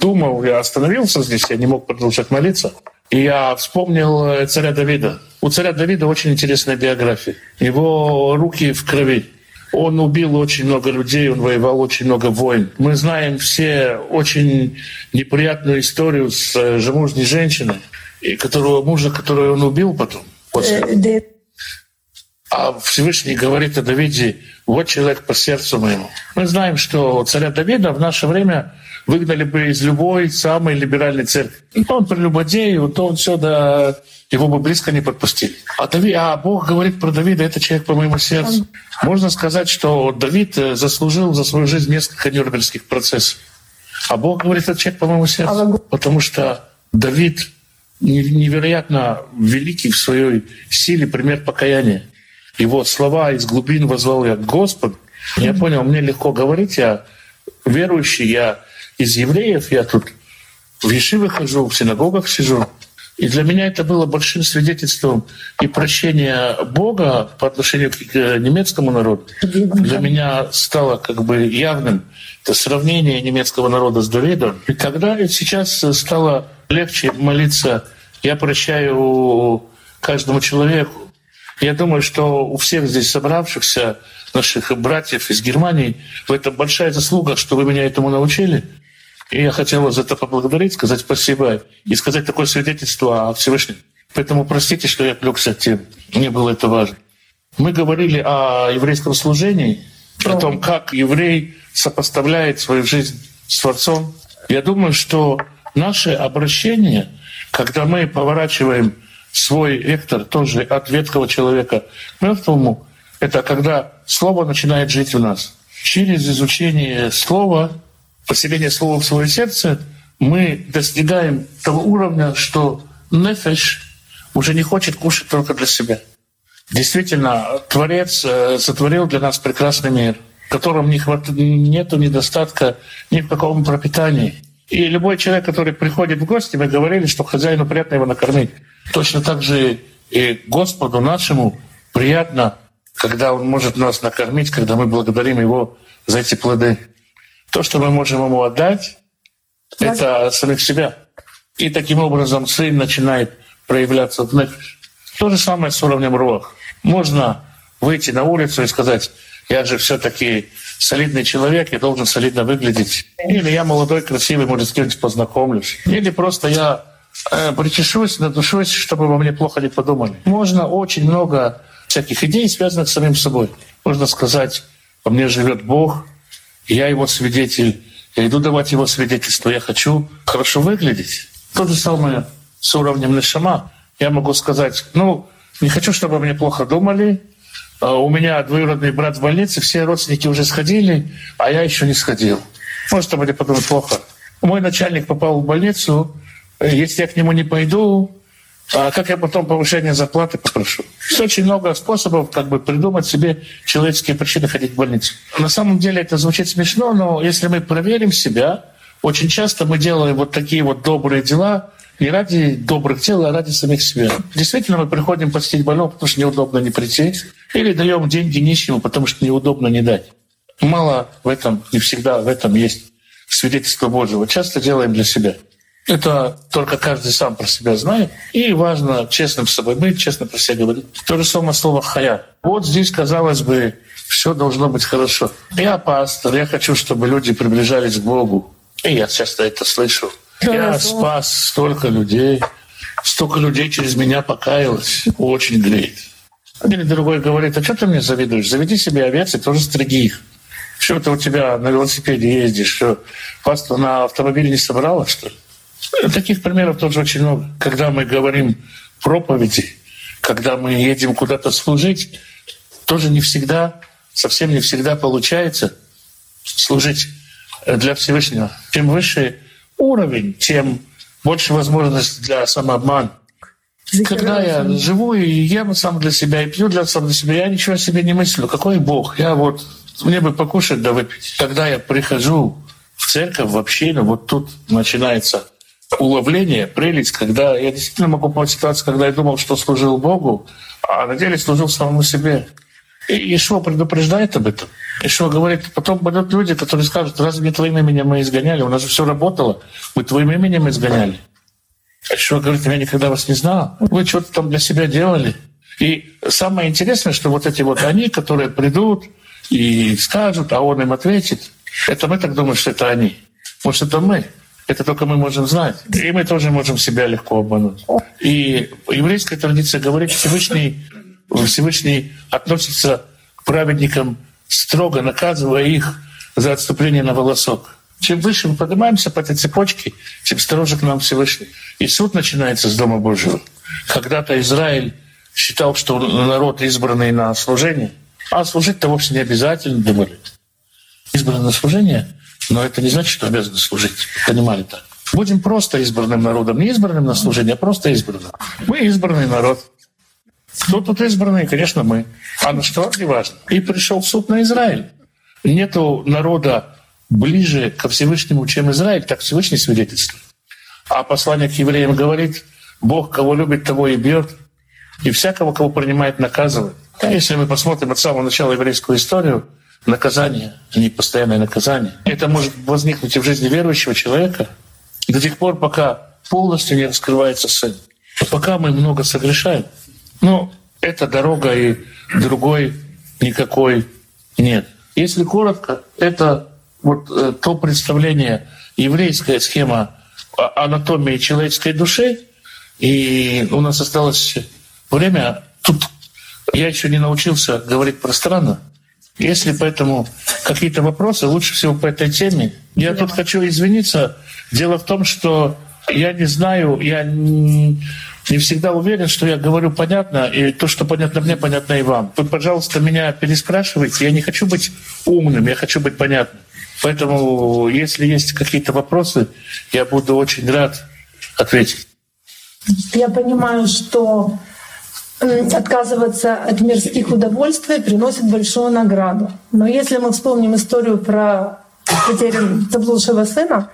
думал, я остановился здесь, я не мог продолжать молиться. И я вспомнил э, царя Давида. У царя Давида очень интересная биография. Его руки в крови. Он убил очень много людей, он воевал очень много войн. Мы знаем все очень неприятную историю с э, замужней женщиной, и которого мужа, которого он убил потом. После. Де А Всевышний говорит о Давиде, вот человек по сердцу моему. Мы знаем, что царя Давида в наше время выгнали бы из любой самой либеральной церкви. То он прелюбодей, то он все, да, его бы близко не подпустили. А, Дави, а Бог говорит про Давида, это человек по моему сердцу. Можно сказать, что Давид э, заслужил за свою жизнь несколько нюрнбергских процессов. А Бог говорит, это человек по моему сердцу. Потому что Давид не- невероятно великий в своей силе пример покаяния. Его слова из глубин возвал Господу. Я понял, мне легко говорить, я верующий, я из евреев, я тут в Ешивы хожу, в синагогах сижу. И для меня это было большим свидетельством и прощения Бога по отношению к э, немецкому народу. Для меня стало как бы явным это сравнение немецкого народа с Давидом. И тогда и сейчас стало легче молиться «Я прощаю каждому человеку». Я думаю, что у всех здесь собравшихся наших братьев из Германии в этом большая заслуга, что вы меня этому научили. И я хотел вас за это поблагодарить, сказать спасибо и сказать такое свидетельство о Всевышнем. Поэтому простите, что я отвлекся от темы. Мне было это важно. Мы говорили о еврейском служении, о том, как еврей сопоставляет свою жизнь с Творцом. Я думаю, что наше обращение, когда мы поворачиваем свой вектор тоже от ветхого человека к мертвому, это когда Слово начинает жить в нас. Через изучение Слова, поселение Слова в свое сердце, мы достигаем того уровня, что нефеш уже не хочет кушать только для себя. Действительно, Творец э, сотворил для нас прекрасный мир, в котором не хват... нет недостатка ни в каком пропитании. И любой человек, который приходит в гости, мы говорили, что хозяину приятно его накормить. Точно так же и Господу нашему приятно, когда Он может нас накормить, когда мы благодарим Его за эти плоды. То, что мы можем Ему отдать, это самих себя. И таким образом Сын начинает проявляться в нефиш. То же самое с уровнем руах. Можно выйти на улицу и сказать, я же все-таки солидный человек, я должен солидно выглядеть. Или я молодой, красивый, может, с кем-нибудь познакомлюсь. Или просто я причешусь, надушусь, чтобы во мне плохо не подумали. Можно очень много всяких идей, связанных с самим собой. Можно сказать, во мне живет Бог, я его свидетель, я иду давать его свидетельство, я хочу хорошо выглядеть. То же самое с уровнем нашама. Я могу сказать, ну, не хочу, чтобы мне плохо думали, а у меня двоюродный брат в больнице, все родственники уже сходили, а я еще не сходил. Может, чтобы мне подумать плохо. Мой начальник попал в больницу, если я к нему не пойду, а как я потом повышение зарплаты попрошу? Есть очень много способов как бы придумать себе человеческие причины ходить в больницу. На самом деле это звучит смешно, но если мы проверим себя, очень часто мы делаем вот такие вот добрые дела не ради добрых дел, а ради самих себя. Действительно, мы приходим посетить больного, потому что неудобно не прийти, или даем деньги нищему, потому что неудобно не дать. Мало в этом, не всегда в этом есть свидетельство Божьего. Часто делаем для себя. Это только каждый сам про себя знает. И важно честным с собой быть, честно про себя говорить. То же самое слово «хая». Вот здесь, казалось бы, все должно быть хорошо. Я пастор, я хочу, чтобы люди приближались к Богу. И я часто это слышу. Я спас столько людей, столько людей через меня покаялось. Очень греет. Один другой говорит, а что ты мне завидуешь? Заведи себе овец и тоже стриги их. Что ты у тебя на велосипеде ездишь? Что, пастор на автомобиле не собрала, что ли? Таких примеров тоже очень много. Когда мы говорим проповеди, когда мы едем куда-то служить, тоже не всегда, совсем не всегда получается служить для Всевышнего. Чем выше уровень, тем больше возможность для самообмана. Когда я живу и ем сам для себя, и пью для сам для себя, я ничего о себе не мыслю. Какой Бог? Я вот, мне бы покушать да выпить. Когда я прихожу в церковь, в общину, вот тут начинается уловление, прелесть, когда я действительно могу помнить ситуацию, когда я думал, что служил Богу, а на деле служил самому себе. И Ишуа предупреждает об этом. Ишуа говорит, потом будут люди, которые скажут, разве не твоим именем мы изгоняли? У нас же все работало. Мы твоим именем изгоняли. А Ишуа говорит, я никогда вас не знал. Вы что-то там для себя делали. И самое интересное, что вот эти вот они, которые придут и скажут, а он им ответит, это мы так думаем, что это они. Может, это мы. Это только мы можем знать. И мы тоже можем себя легко обмануть. И еврейская традиция говорит, Всевышний, Всевышний относится к праведникам строго, наказывая их за отступление на волосок. Чем выше мы поднимаемся по этой цепочке, тем строже к нам Всевышний. И суд начинается с Дома Божьего. Когда-то Израиль считал, что народ избранный на служение, а служить-то вовсе не обязательно, думали. Избранный на служение — но это не значит, что обязаны служить. Понимали так. Будем просто избранным народом. Не избранным на служение, а просто избранным. Мы избранный народ. Кто тут избранный? Конечно, мы. А на что? Не важно. И пришел суд на Израиль. Нету народа ближе ко Всевышнему, чем Израиль, так Всевышний свидетельствует. А послание к евреям говорит, Бог кого любит, того и бьет, и всякого, кого принимает, наказывает. Если мы посмотрим от самого начала еврейскую историю, наказание, а не постоянное наказание. Это может возникнуть и в жизни верующего человека до тех пор, пока полностью не раскрывается сын. Пока мы много согрешаем. Но эта дорога и другой никакой нет. Если коротко, это вот э, то представление, еврейская схема анатомии человеческой души, и у нас осталось время. Тут я еще не научился говорить пространно, если поэтому какие-то вопросы, лучше всего по этой теме. Я тут хочу извиниться. Дело в том, что я не знаю, я не всегда уверен, что я говорю понятно, и то, что понятно мне, понятно и вам. Вы, пожалуйста, меня переспрашивайте. Я не хочу быть умным, я хочу быть понятным. Поэтому, если есть какие-то вопросы, я буду очень рад ответить. Я понимаю, что отказываться от мирских удовольствий приносит большую награду. Но если мы вспомним историю про потерю заблудшего сына,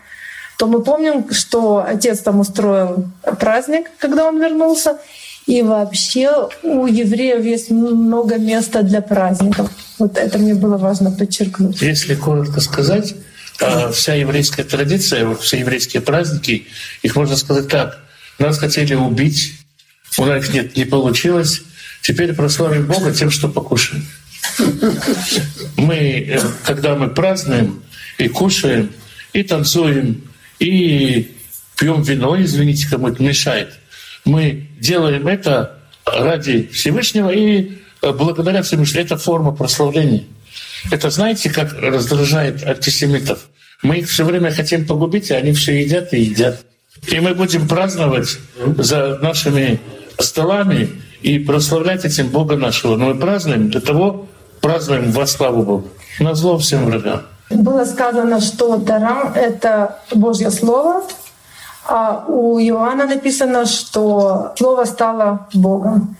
то мы помним, что отец там устроил праздник, когда он вернулся, и вообще у евреев есть много места для праздников. Вот это мне было важно подчеркнуть. Если коротко сказать, а, вся еврейская традиция, все еврейские праздники, их можно сказать так. Нас хотели убить, У нас нет, не получилось. Теперь прославим Бога тем, что покушаем. Мы, э, когда мы празднуем и кушаем, и танцуем, и пьем вино, извините, кому это мешает, мы делаем это ради Всевышнего и э, благодаря Всевышнему. Это форма прославления. Это знаете, как раздражает антисемитов? Мы их все время хотим погубить, а они все едят и едят. И мы будем праздновать за нашими столами и прославлять этим Бога нашего. Но мы празднуем для того, празднуем во славу Бога. На зло всем врагам. Было сказано, что Тара — это Божье Слово, а у Иоанна написано, что Слово стало Богом.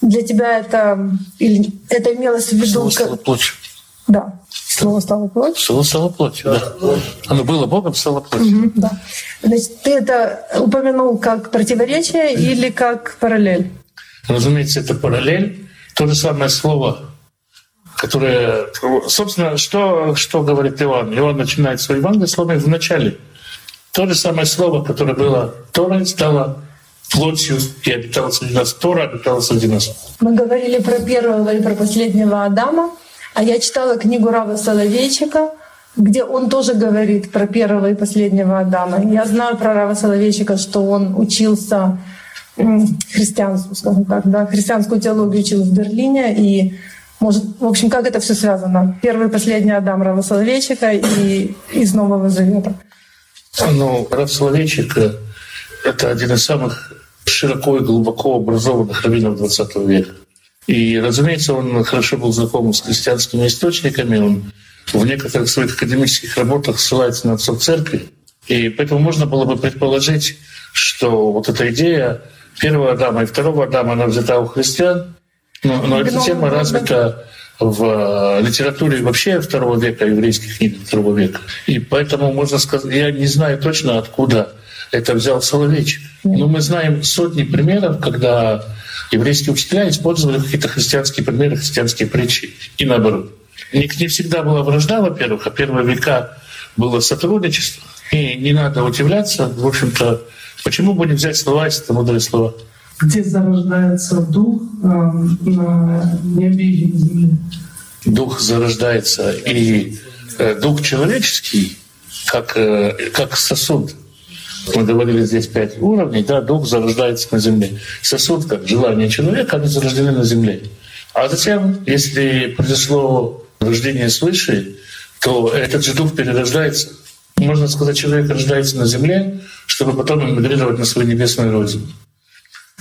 Для тебя это, или это имелось в виду... Слово как- плотью. Да, Слово стало плоть. Слово стало плотью, да. Оно было Богом, стало плотью. Мгм, Да. Значит, ты это упомянул как противоречие или как параллель? Разумеется, это параллель. То же самое слово, которое... Собственно, что, что говорит Иоанн? Иоанн начинает свой Евангелие словами «в начале». То же самое слово, которое было Тора, стало плотью и обитало среди нас. Тора обитала среди нас. Мы говорили про первого и про последнего Адама, а я читала книгу Рава Соловейчика, где он тоже говорит про первого и последнего Адама. Я знаю про Рава Соловейчика, что он учился м, христианству, скажем так, да, христианскую теологию учил в Берлине, и может, в общем, как это все связано? Первый и последний Адам Рава Соловейчика и из Нового Завета. Ну, Раф Соловейчик э, — это один из самых широко и глубоко образованных раввинов XX века. И, разумеется, он хорошо был знаком с христианскими источниками, он в некоторых своих академических работах ссылается на отцов церкви. И поэтому можно было бы предположить, что вот эта идея первого Адама и второго Адама, она взята у христиан, но, но эта тема развита в э, литературе вообще второго века, еврейских книг второго века. И поэтому можно сказать, я не знаю точно, откуда это взял Соловейчик. Но мы знаем сотни примеров, когда еврейские учителя использовали какие-то христианские примеры, христианские притчи. И наоборот. Не, не всегда была вражда, во-первых, а первые века было сотрудничество. И не надо удивляться, в общем-то, почему бы не взять слова, если это мудрые слова. где зарождается дух э, на небе и земле. дух зарождается, и э, дух человеческий, как, э, как сосуд. Мы говорили здесь пять уровней, да, дух зарождается на земле. Сосуд, как желание человека, они зарождены на земле. А затем, если произошло рождение свыше, то этот же дух перерождается. Можно сказать, человек рождается на земле, чтобы потом эмигрировать на свою небесную родину.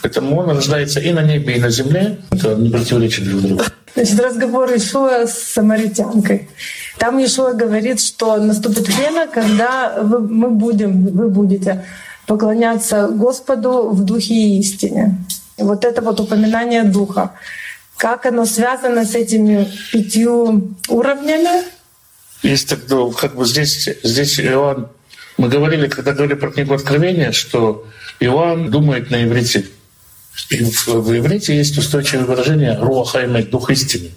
Поэтому он рождается и на небе, и на земле. Это не противоречит друг другу. Значит, разговор Ишуа с самаритянкой. Там Ишуа говорит, что наступит время, когда вы, мы будем, вы будете поклоняться Господу в духе и истине. И вот это вот упоминание духа. Как оно связано с этими пятью уровнями? Есть так, ну, как бы здесь, здесь Иоанн, мы говорили, когда говорили про книгу Откровения, что Иоанн думает на иврите. В, иврите есть устойчивое выражение «руах хаймет» — «дух истины».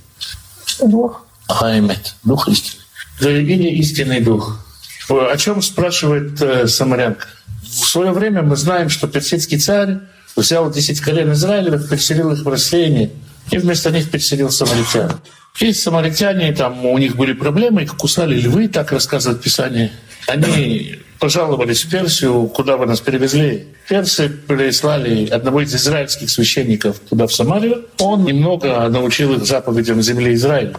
Дух. Хаймет — «дух истины». Или истинный дух. О чем спрашивает э, самарянка? В свое время мы знаем, что персидский царь взял 10 колен Израилевых, переселил их в рассеяние, и вместо них переселил самаритян. И самаритяне, там у них были проблемы, их кусали львы, так рассказывает Писание. Они пожаловались в Персию, куда вы нас перевезли. Персы прислали одного из израильских священников туда, в Самарию. Он немного научил их заповедям земли Израиля.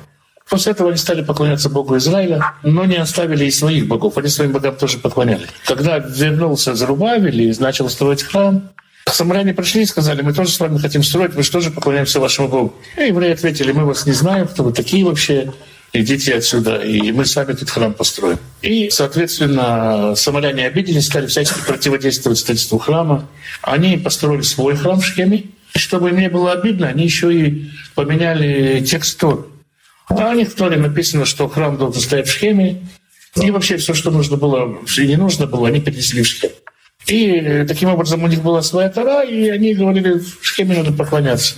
После этого они стали поклоняться Богу Израиля, но не оставили и своих богов. Они своим богам тоже поклоняли. Когда вернулся Зарубавель и начал строить храм, Самаряне пришли и сказали, мы тоже с вами хотим строить, мы же тоже поклоняемся вашему Богу. И евреи ответили, мы вас не знаем, кто вы такие вообще, идите отсюда, и мы сами тут храм построим. И, соответственно, самаряне обиделись, стали всячески противодействовать строительству храма. Они построили свой храм в Шхеме. И чтобы им не было обидно, они еще и поменяли текст Торы. А у них в Торе написано, что храм должен стоять в Шхеме, и вообще все, что нужно было и не нужно было, они перенесли в Шхем. И таким образом у них была своя Тора, и они говорили, в Шхеме надо поклоняться.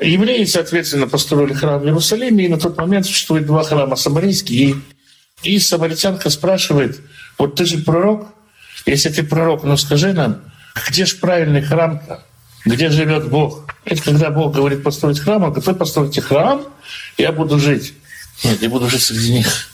Евреи, соответственно, построили храм в Иерусалиме, и на тот момент существует два храма самарийские. И, и самаритянка спрашивает, вот ты же пророк, если ты пророк, ну скажи нам, где же правильный храм-то? где живет Бог. Это когда Бог говорит построить храм, он говорит, вы построите храм, я буду жить. Нет, я буду жить среди них.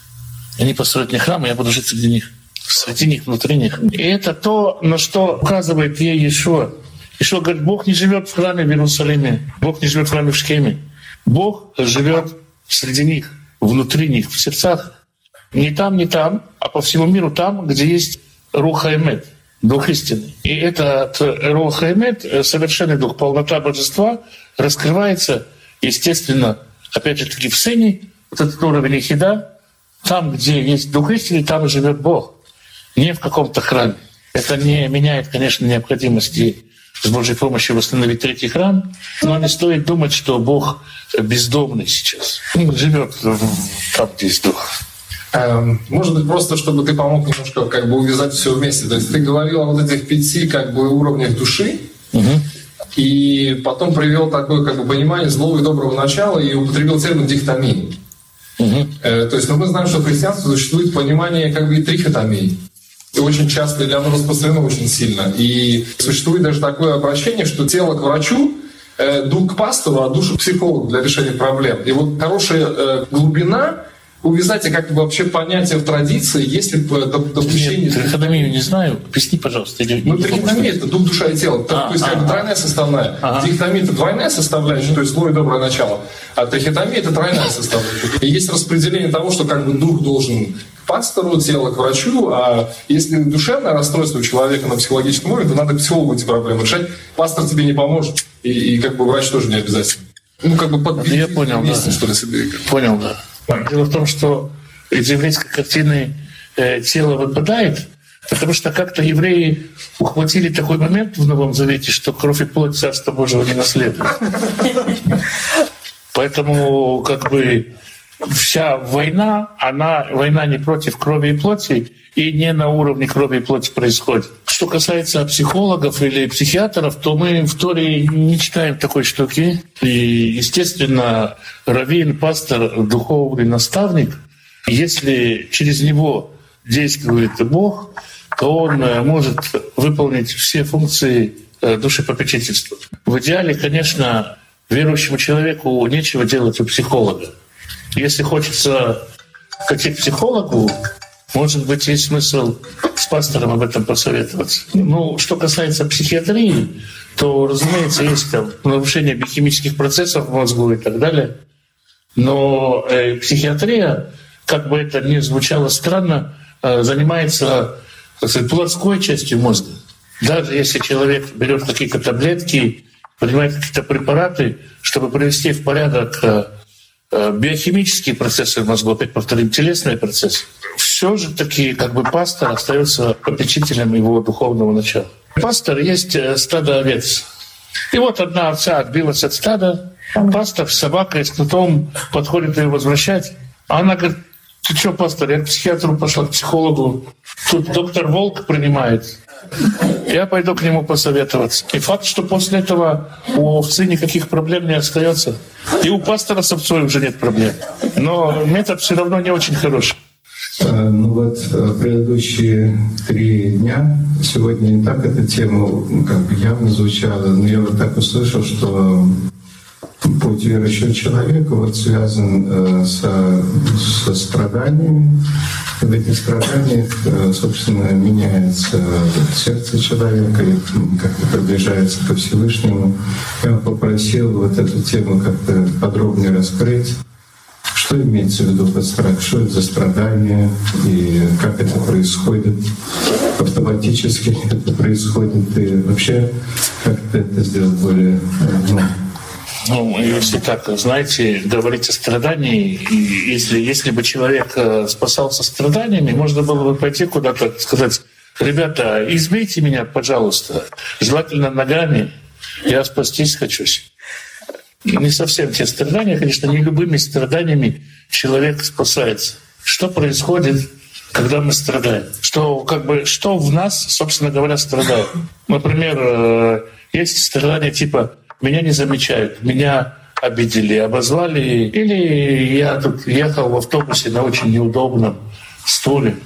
Они построят не храм, а я буду жить среди них. Среди них, внутри них. И это то, на что указывает ей Иешуа. Иешуа говорит, Бог не живет в храме в Иерусалиме, Бог не живет в храме в Шкеме. Бог живет среди них, внутри них, в сердцах. Не там, не там, а по всему миру там, где есть Руха Эмет, Дух истины. И этот Руха Эмет, совершенный Дух, полнота Божества, раскрывается, естественно, опять же таки в сыне, вот этот уровень Ихида, там, где есть Дух истины, там и живет Бог. Не в каком-то храме. Это не меняет, конечно, необходимости с Божьей помощью восстановить третий храм, но не стоит думать, что Бог бездомный сейчас. Он живет там, где есть Дух. Эм, Может быть, просто чтобы ты помог немножко как бы увязать все вместе. То есть ты говорил о вот этих пяти как бы уровнях души, и потом привел такое как бы понимание злого и доброго начала и употребил термин дихотомии. Э, То есть ну, мы знаем, что в христианстве существует понимание как бы и трихотомии. Очень часто, или оно распространено очень сильно. И существует даже такое обращение, что тело к врачу, э, дух к пастору, а душа к психологу для решения проблем. И вот хорошая э, глубина увязать и как бы вообще понятие в традиции, если бы доп- допущение... Нет, трихотомию не знаю. Объясни, пожалуйста. или- Ну, трихотомия — это дух, душа и тело. То, А, то есть как бы тройная составная. Ага. Дихотомия — это двойная составляющая, то есть злое и доброе начало. А трихотомия — это тройная *laughs* составляющая. И есть распределение того, что как бы дух должен к пастору, тело к врачу, а если душевное расстройство у человека на психологическом уровне, то надо к психологу эти проблемы решать. Пастор тебе не поможет, и, и как бы врач тоже не обязательно. Ну, как бы под... Я понял, да. что ли, себе. Понял, да. Дело в том, что из еврейской картины э, тело выпадает, потому что как-то евреи ухватили такой момент в Новом Завете, что кровь и плоть Царства Божьего не наследуют. *laughs* Поэтому как бы вся война, она война не против крови и плоти и не на уровне крови и плоти происходит. Что касается психологов или психиатров, то мы в Торе не читаем такой штуки. И, естественно, раввин, пастор, духовный наставник, если через него действует Бог, то он э, может выполнить все функции э, душепопечительства. В идеале, конечно, верующему человеку нечего делать у психолога. Если хочется хотеть к психологу, может быть, есть смысл с пастором об этом посоветоваться. Ну, что касается психиатрии, то, разумеется, есть там нарушение биохимических процессов в мозгу и так далее. Но э, психиатрия, как бы это ни звучало странно, э, занимается так сказать, плотской частью мозга. Даже если человек берет какие-то таблетки, принимает какие-то препараты, чтобы привести в порядок э, биохимические процессы в мозгу, опять повторим, телесные процессы, все же таки как бы пастор остается попечителем его духовного начала. Пастор есть э, стадо овец. И вот одна овца отбилась от стада, пастор с собакой, с кнутом подходит ее возвращать. А она говорит, ты что, пастор, я к психиатру пошла, к психологу. Тут доктор Волк принимает. Я пойду к нему посоветоваться. И факт, что после этого у овцы никаких проблем не остается. И у пастора с овцой уже нет проблем. Но метод все равно не очень хороший. Э, Ну вот э, предыдущие три дня, сегодня не так эта тема ну, как бы явно звучала, но я вот так услышал, что путь верующего человека вот связан э, со, со страданиями. Этих страданиях, э, собственно, меняется сердце человека, и как-то приближается ко Всевышнему. Я попросил вот эту тему как-то подробнее раскрыть. Что имеется в виду под страх? Что это за страдания и как это происходит? Автоматически это происходит и вообще как-то это сделать более э, ну, Ну, если так, знаете, говорить о страдании, если, если бы человек э, спасался страданиями, можно было бы пойти куда-то сказать, ребята, избейте меня, пожалуйста, желательно ногами, я спастись хочу. Не совсем те страдания, конечно, не любыми страданиями человек спасается. Что происходит, когда мы страдаем? Что, как бы, что в нас, собственно говоря, страдает? Например, э, есть страдания типа «меня не замечают», «меня обидели», «обозвали», или я тут ехал в автобусе на очень неудобном стуле.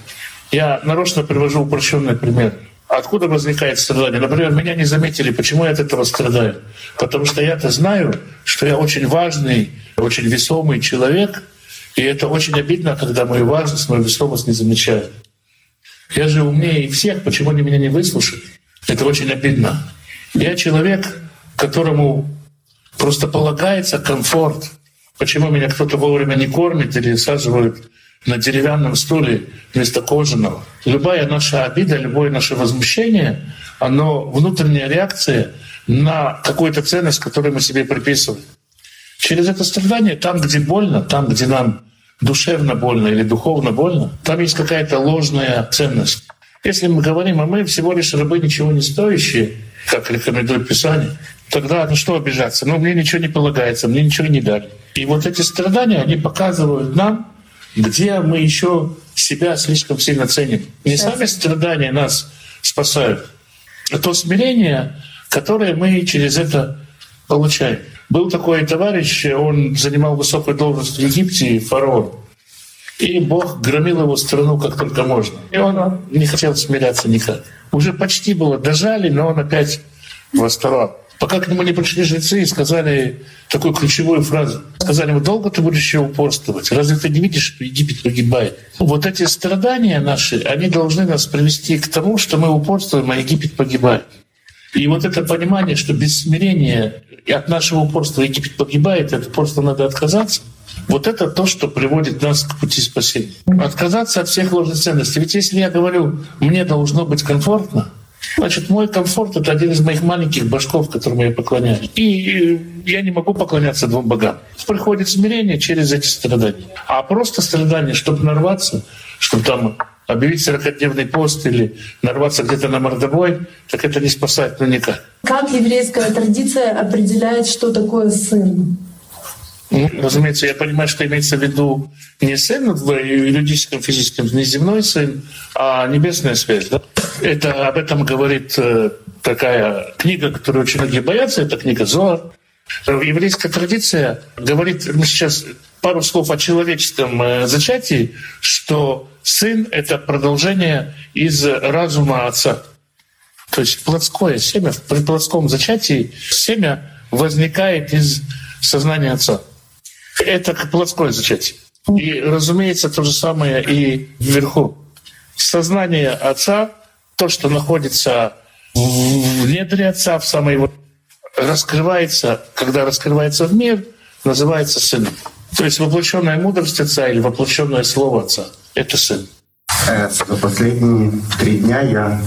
Я нарочно привожу упрощенный пример. Откуда возникает страдание? Например, меня не заметили, почему я от этого страдаю? Потому что я-то знаю, что я очень важный, очень весомый человек, и это очень обидно, когда мою важность, мою весомость не замечают. Я же умнее всех, почему они меня не выслушают? Это очень обидно. Я человек, которому просто полагается комфорт. Почему меня кто-то вовремя не кормит или саживают на деревянном стуле вместо кожаного. Любая наша обида, любое наше возмущение, оно внутренняя реакция на какую-то ценность, которую мы себе приписываем. Через это страдание, там, где больно, там, где нам душевно больно или духовно больно, там есть какая-то ложная ценность. Если мы говорим, а мы всего лишь рабы ничего не стоящие, как рекомендует Писание, тогда ну что обижаться? Ну, мне ничего не полагается, мне ничего не дали. И вот эти страдания, они показывают нам, где мы еще себя слишком сильно ценим. Не сами страдания нас спасают, а то смирение, которое мы через это получаем. Был такой товарищ, он занимал высокую должность в Египте, фараон. И Бог громил его страну как только можно. И он не хотел смиряться никак. Уже почти было дожали, но он опять восставал. Пока к нему не пришли жрецы и сказали такую ключевую фразу. Сказали ему, долго ты будешь еще упорствовать? Разве ты не видишь, что Египет погибает? Вот эти страдания наши, они должны нас привести к тому, что мы упорствуем, а Египет погибает. И вот это понимание, что без смирения и от нашего упорства Египет погибает, от упорства надо отказаться, вот это то, что приводит нас к пути спасения. Отказаться от всех ложных ценностей. Ведь если я говорю, мне должно быть комфортно, Значит, мой комфорт — это один из моих маленьких башков, которым я поклоняюсь. И я не могу поклоняться двум богам. Приходит смирение через эти страдания. А просто страдания, чтобы нарваться, чтобы там объявить 40-дневный пост или нарваться где-то на мордобой, так это не спасает ну никак. Как еврейская традиция определяет, что такое сын? Ну, разумеется, я понимаю, что имеется в виду не сын в юридическом, физическом, не земной сын, а небесная связь. Да? Это об этом говорит э, такая книга, которую очень многие боятся, это книга Зоар. Еврейская традиция говорит, мы сейчас пару слов о человеческом э, зачатии, что сын — это продолжение из разума отца. То есть плотское семя, при плотском зачатии семя возникает из сознания отца. Это как плотское зачатие. И, разумеется, то же самое и вверху. Сознание отца, то, что находится в недре отца, в самой его раскрывается, когда раскрывается в мир, называется сыном. То есть воплощенная мудрость отца или воплощенное слово отца — это сын. Э, За последние три дня я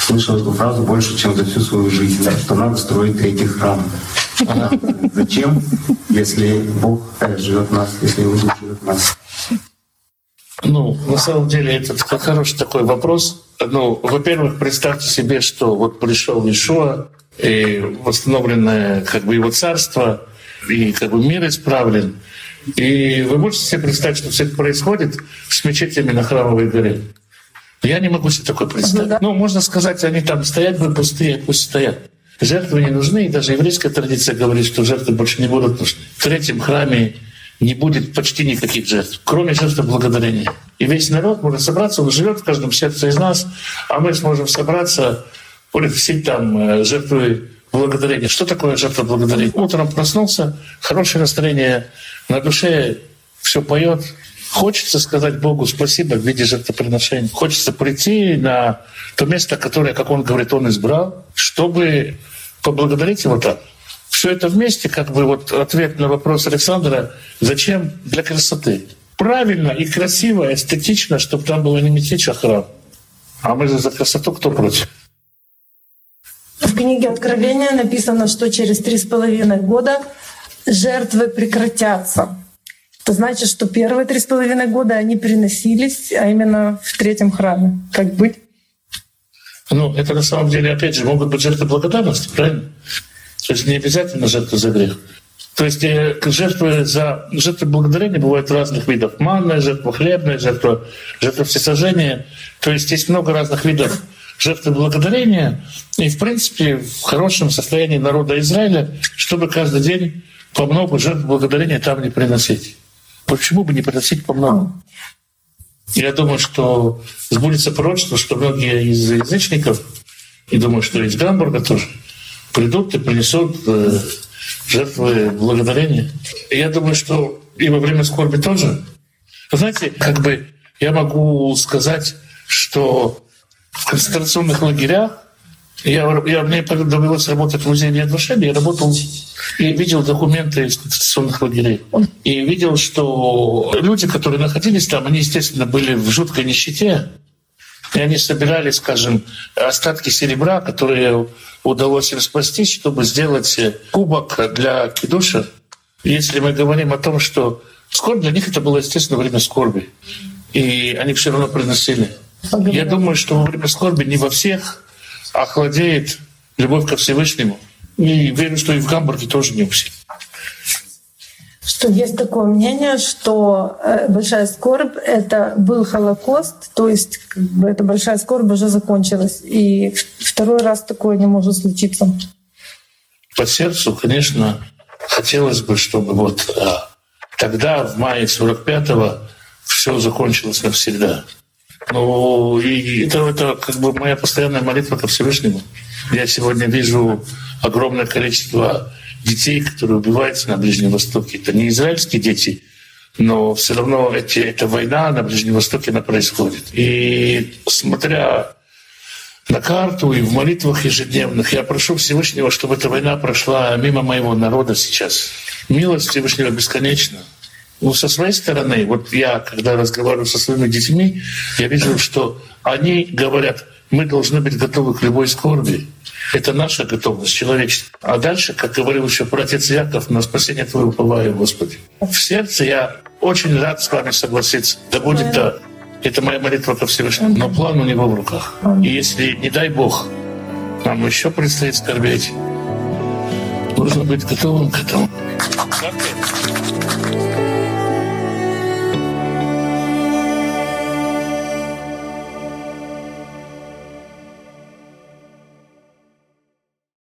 слышал эту фразу больше, чем за всю свою жизнь, что надо строить третий храм. Зачем, если Бог э, живет в нас, если Дух живет в нас? Ну, на самом деле, это такой хороший такой вопрос. Ну, во-первых, представьте себе, что вот пришел Ишуа, и восстановленное как бы его царство, и как бы мир исправлен. И вы можете себе представить, что все это происходит с мечетями на Храмовой горе? Я не могу себе такое представить. Ну, можно сказать, они там стоят бы пустые, пусть стоят. Жертвы не нужны, и даже еврейская традиция говорит, что жертвы больше не будут нужны. В третьем храме не будет почти никаких жертв, кроме жертвы благодарения. И весь народ может собраться, он живет в каждом сердце из нас, а мы сможем собраться, приносить там э, жертвы благодарения. Что такое жертва благодарения? Утром проснулся, хорошее настроение, на душе все поет. Хочется сказать Богу спасибо в виде жертвоприношения. Хочется прийти на то место, которое, как он говорит, он избрал, чтобы поблагодарить его так. Все это вместе, как бы вот ответ на вопрос Александра, зачем для красоты. Правильно и красиво, эстетично, чтобы там было не мечеть, а храм. А мы же за красоту кто против? В книге Откровения написано, что через три с половиной года жертвы прекратятся. Это значит, что первые три с половиной года они переносились, а именно в третьем храме. Как быть? Ну, это на самом деле, опять же, могут быть жертвы благодарности, правильно? То есть не обязательно жертвы за грех. То есть э, жертвы за жертвы благодарения бывают разных видов. Манная жертва, хлебная жертва, жертва всесожжения. То есть есть много разных видов жертвы благодарения. И, в принципе, в хорошем состоянии народа Израиля, чтобы каждый день по много жертв благодарения там не приносить. Почему бы не приносить по много? Я думаю, что сбудется пророчество, что многие из язычников, и думаю, что из Гамбурга тоже, придут и принесут э, жертвы благодарения. Я думаю, что и во время скорби тоже. Знаете, как бы я могу сказать, что в концентрационных лагерях я, я, мне довелось работать в музее Душеби, я работал и видел документы из концентрационных лагерей. И видел, что люди, которые находились там, они, естественно, были в жуткой нищете. И они собирали, скажем, остатки серебра, которые удалось распастись, чтобы сделать кубок для кидуша. Если мы говорим о том, что скорбь для них это было, естественно, время скорби. И они все равно приносили. Я думаю, что во время скорби не во всех охладеет любовь ко Всевышнему. И верю, что и в Гамбурге тоже не у всех. Что есть такое мнение, что э, большая скорбь — это был Холокост, то есть как бы, эта большая скорбь уже закончилась, и второй раз такое не может случиться. По сердцу, конечно, хотелось бы, чтобы вот а, тогда, в мае 45-го, все закончилось навсегда. Ну, и это, это как бы моя постоянная молитва ко Всевышнему. Я сегодня вижу огромное количество детей, которые убиваются на Ближнем Востоке. Это не израильские дети, но все равно эти, эта война на Ближнем Востоке она происходит. И смотря на карту и в молитвах ежедневных, я прошу Всевышнего, чтобы эта война прошла мимо моего народа сейчас. Милость Всевышнего бесконечна. Ну, со своей стороны, вот я, когда разговариваю со своими детьми, я вижу, что они говорят, мы должны быть готовы к любой скорби. Это наша готовность, человеческая. А дальше, как говорил еще братец Яков, на спасение Твое уповаю, Господи. В сердце я очень рад с вами согласиться. Да будет так. Это моя молитва ко Всевышнему. Но план у него в руках. И если, не дай Бог, нам еще предстоит скорбеть, нужно быть готовым к этому. Ли?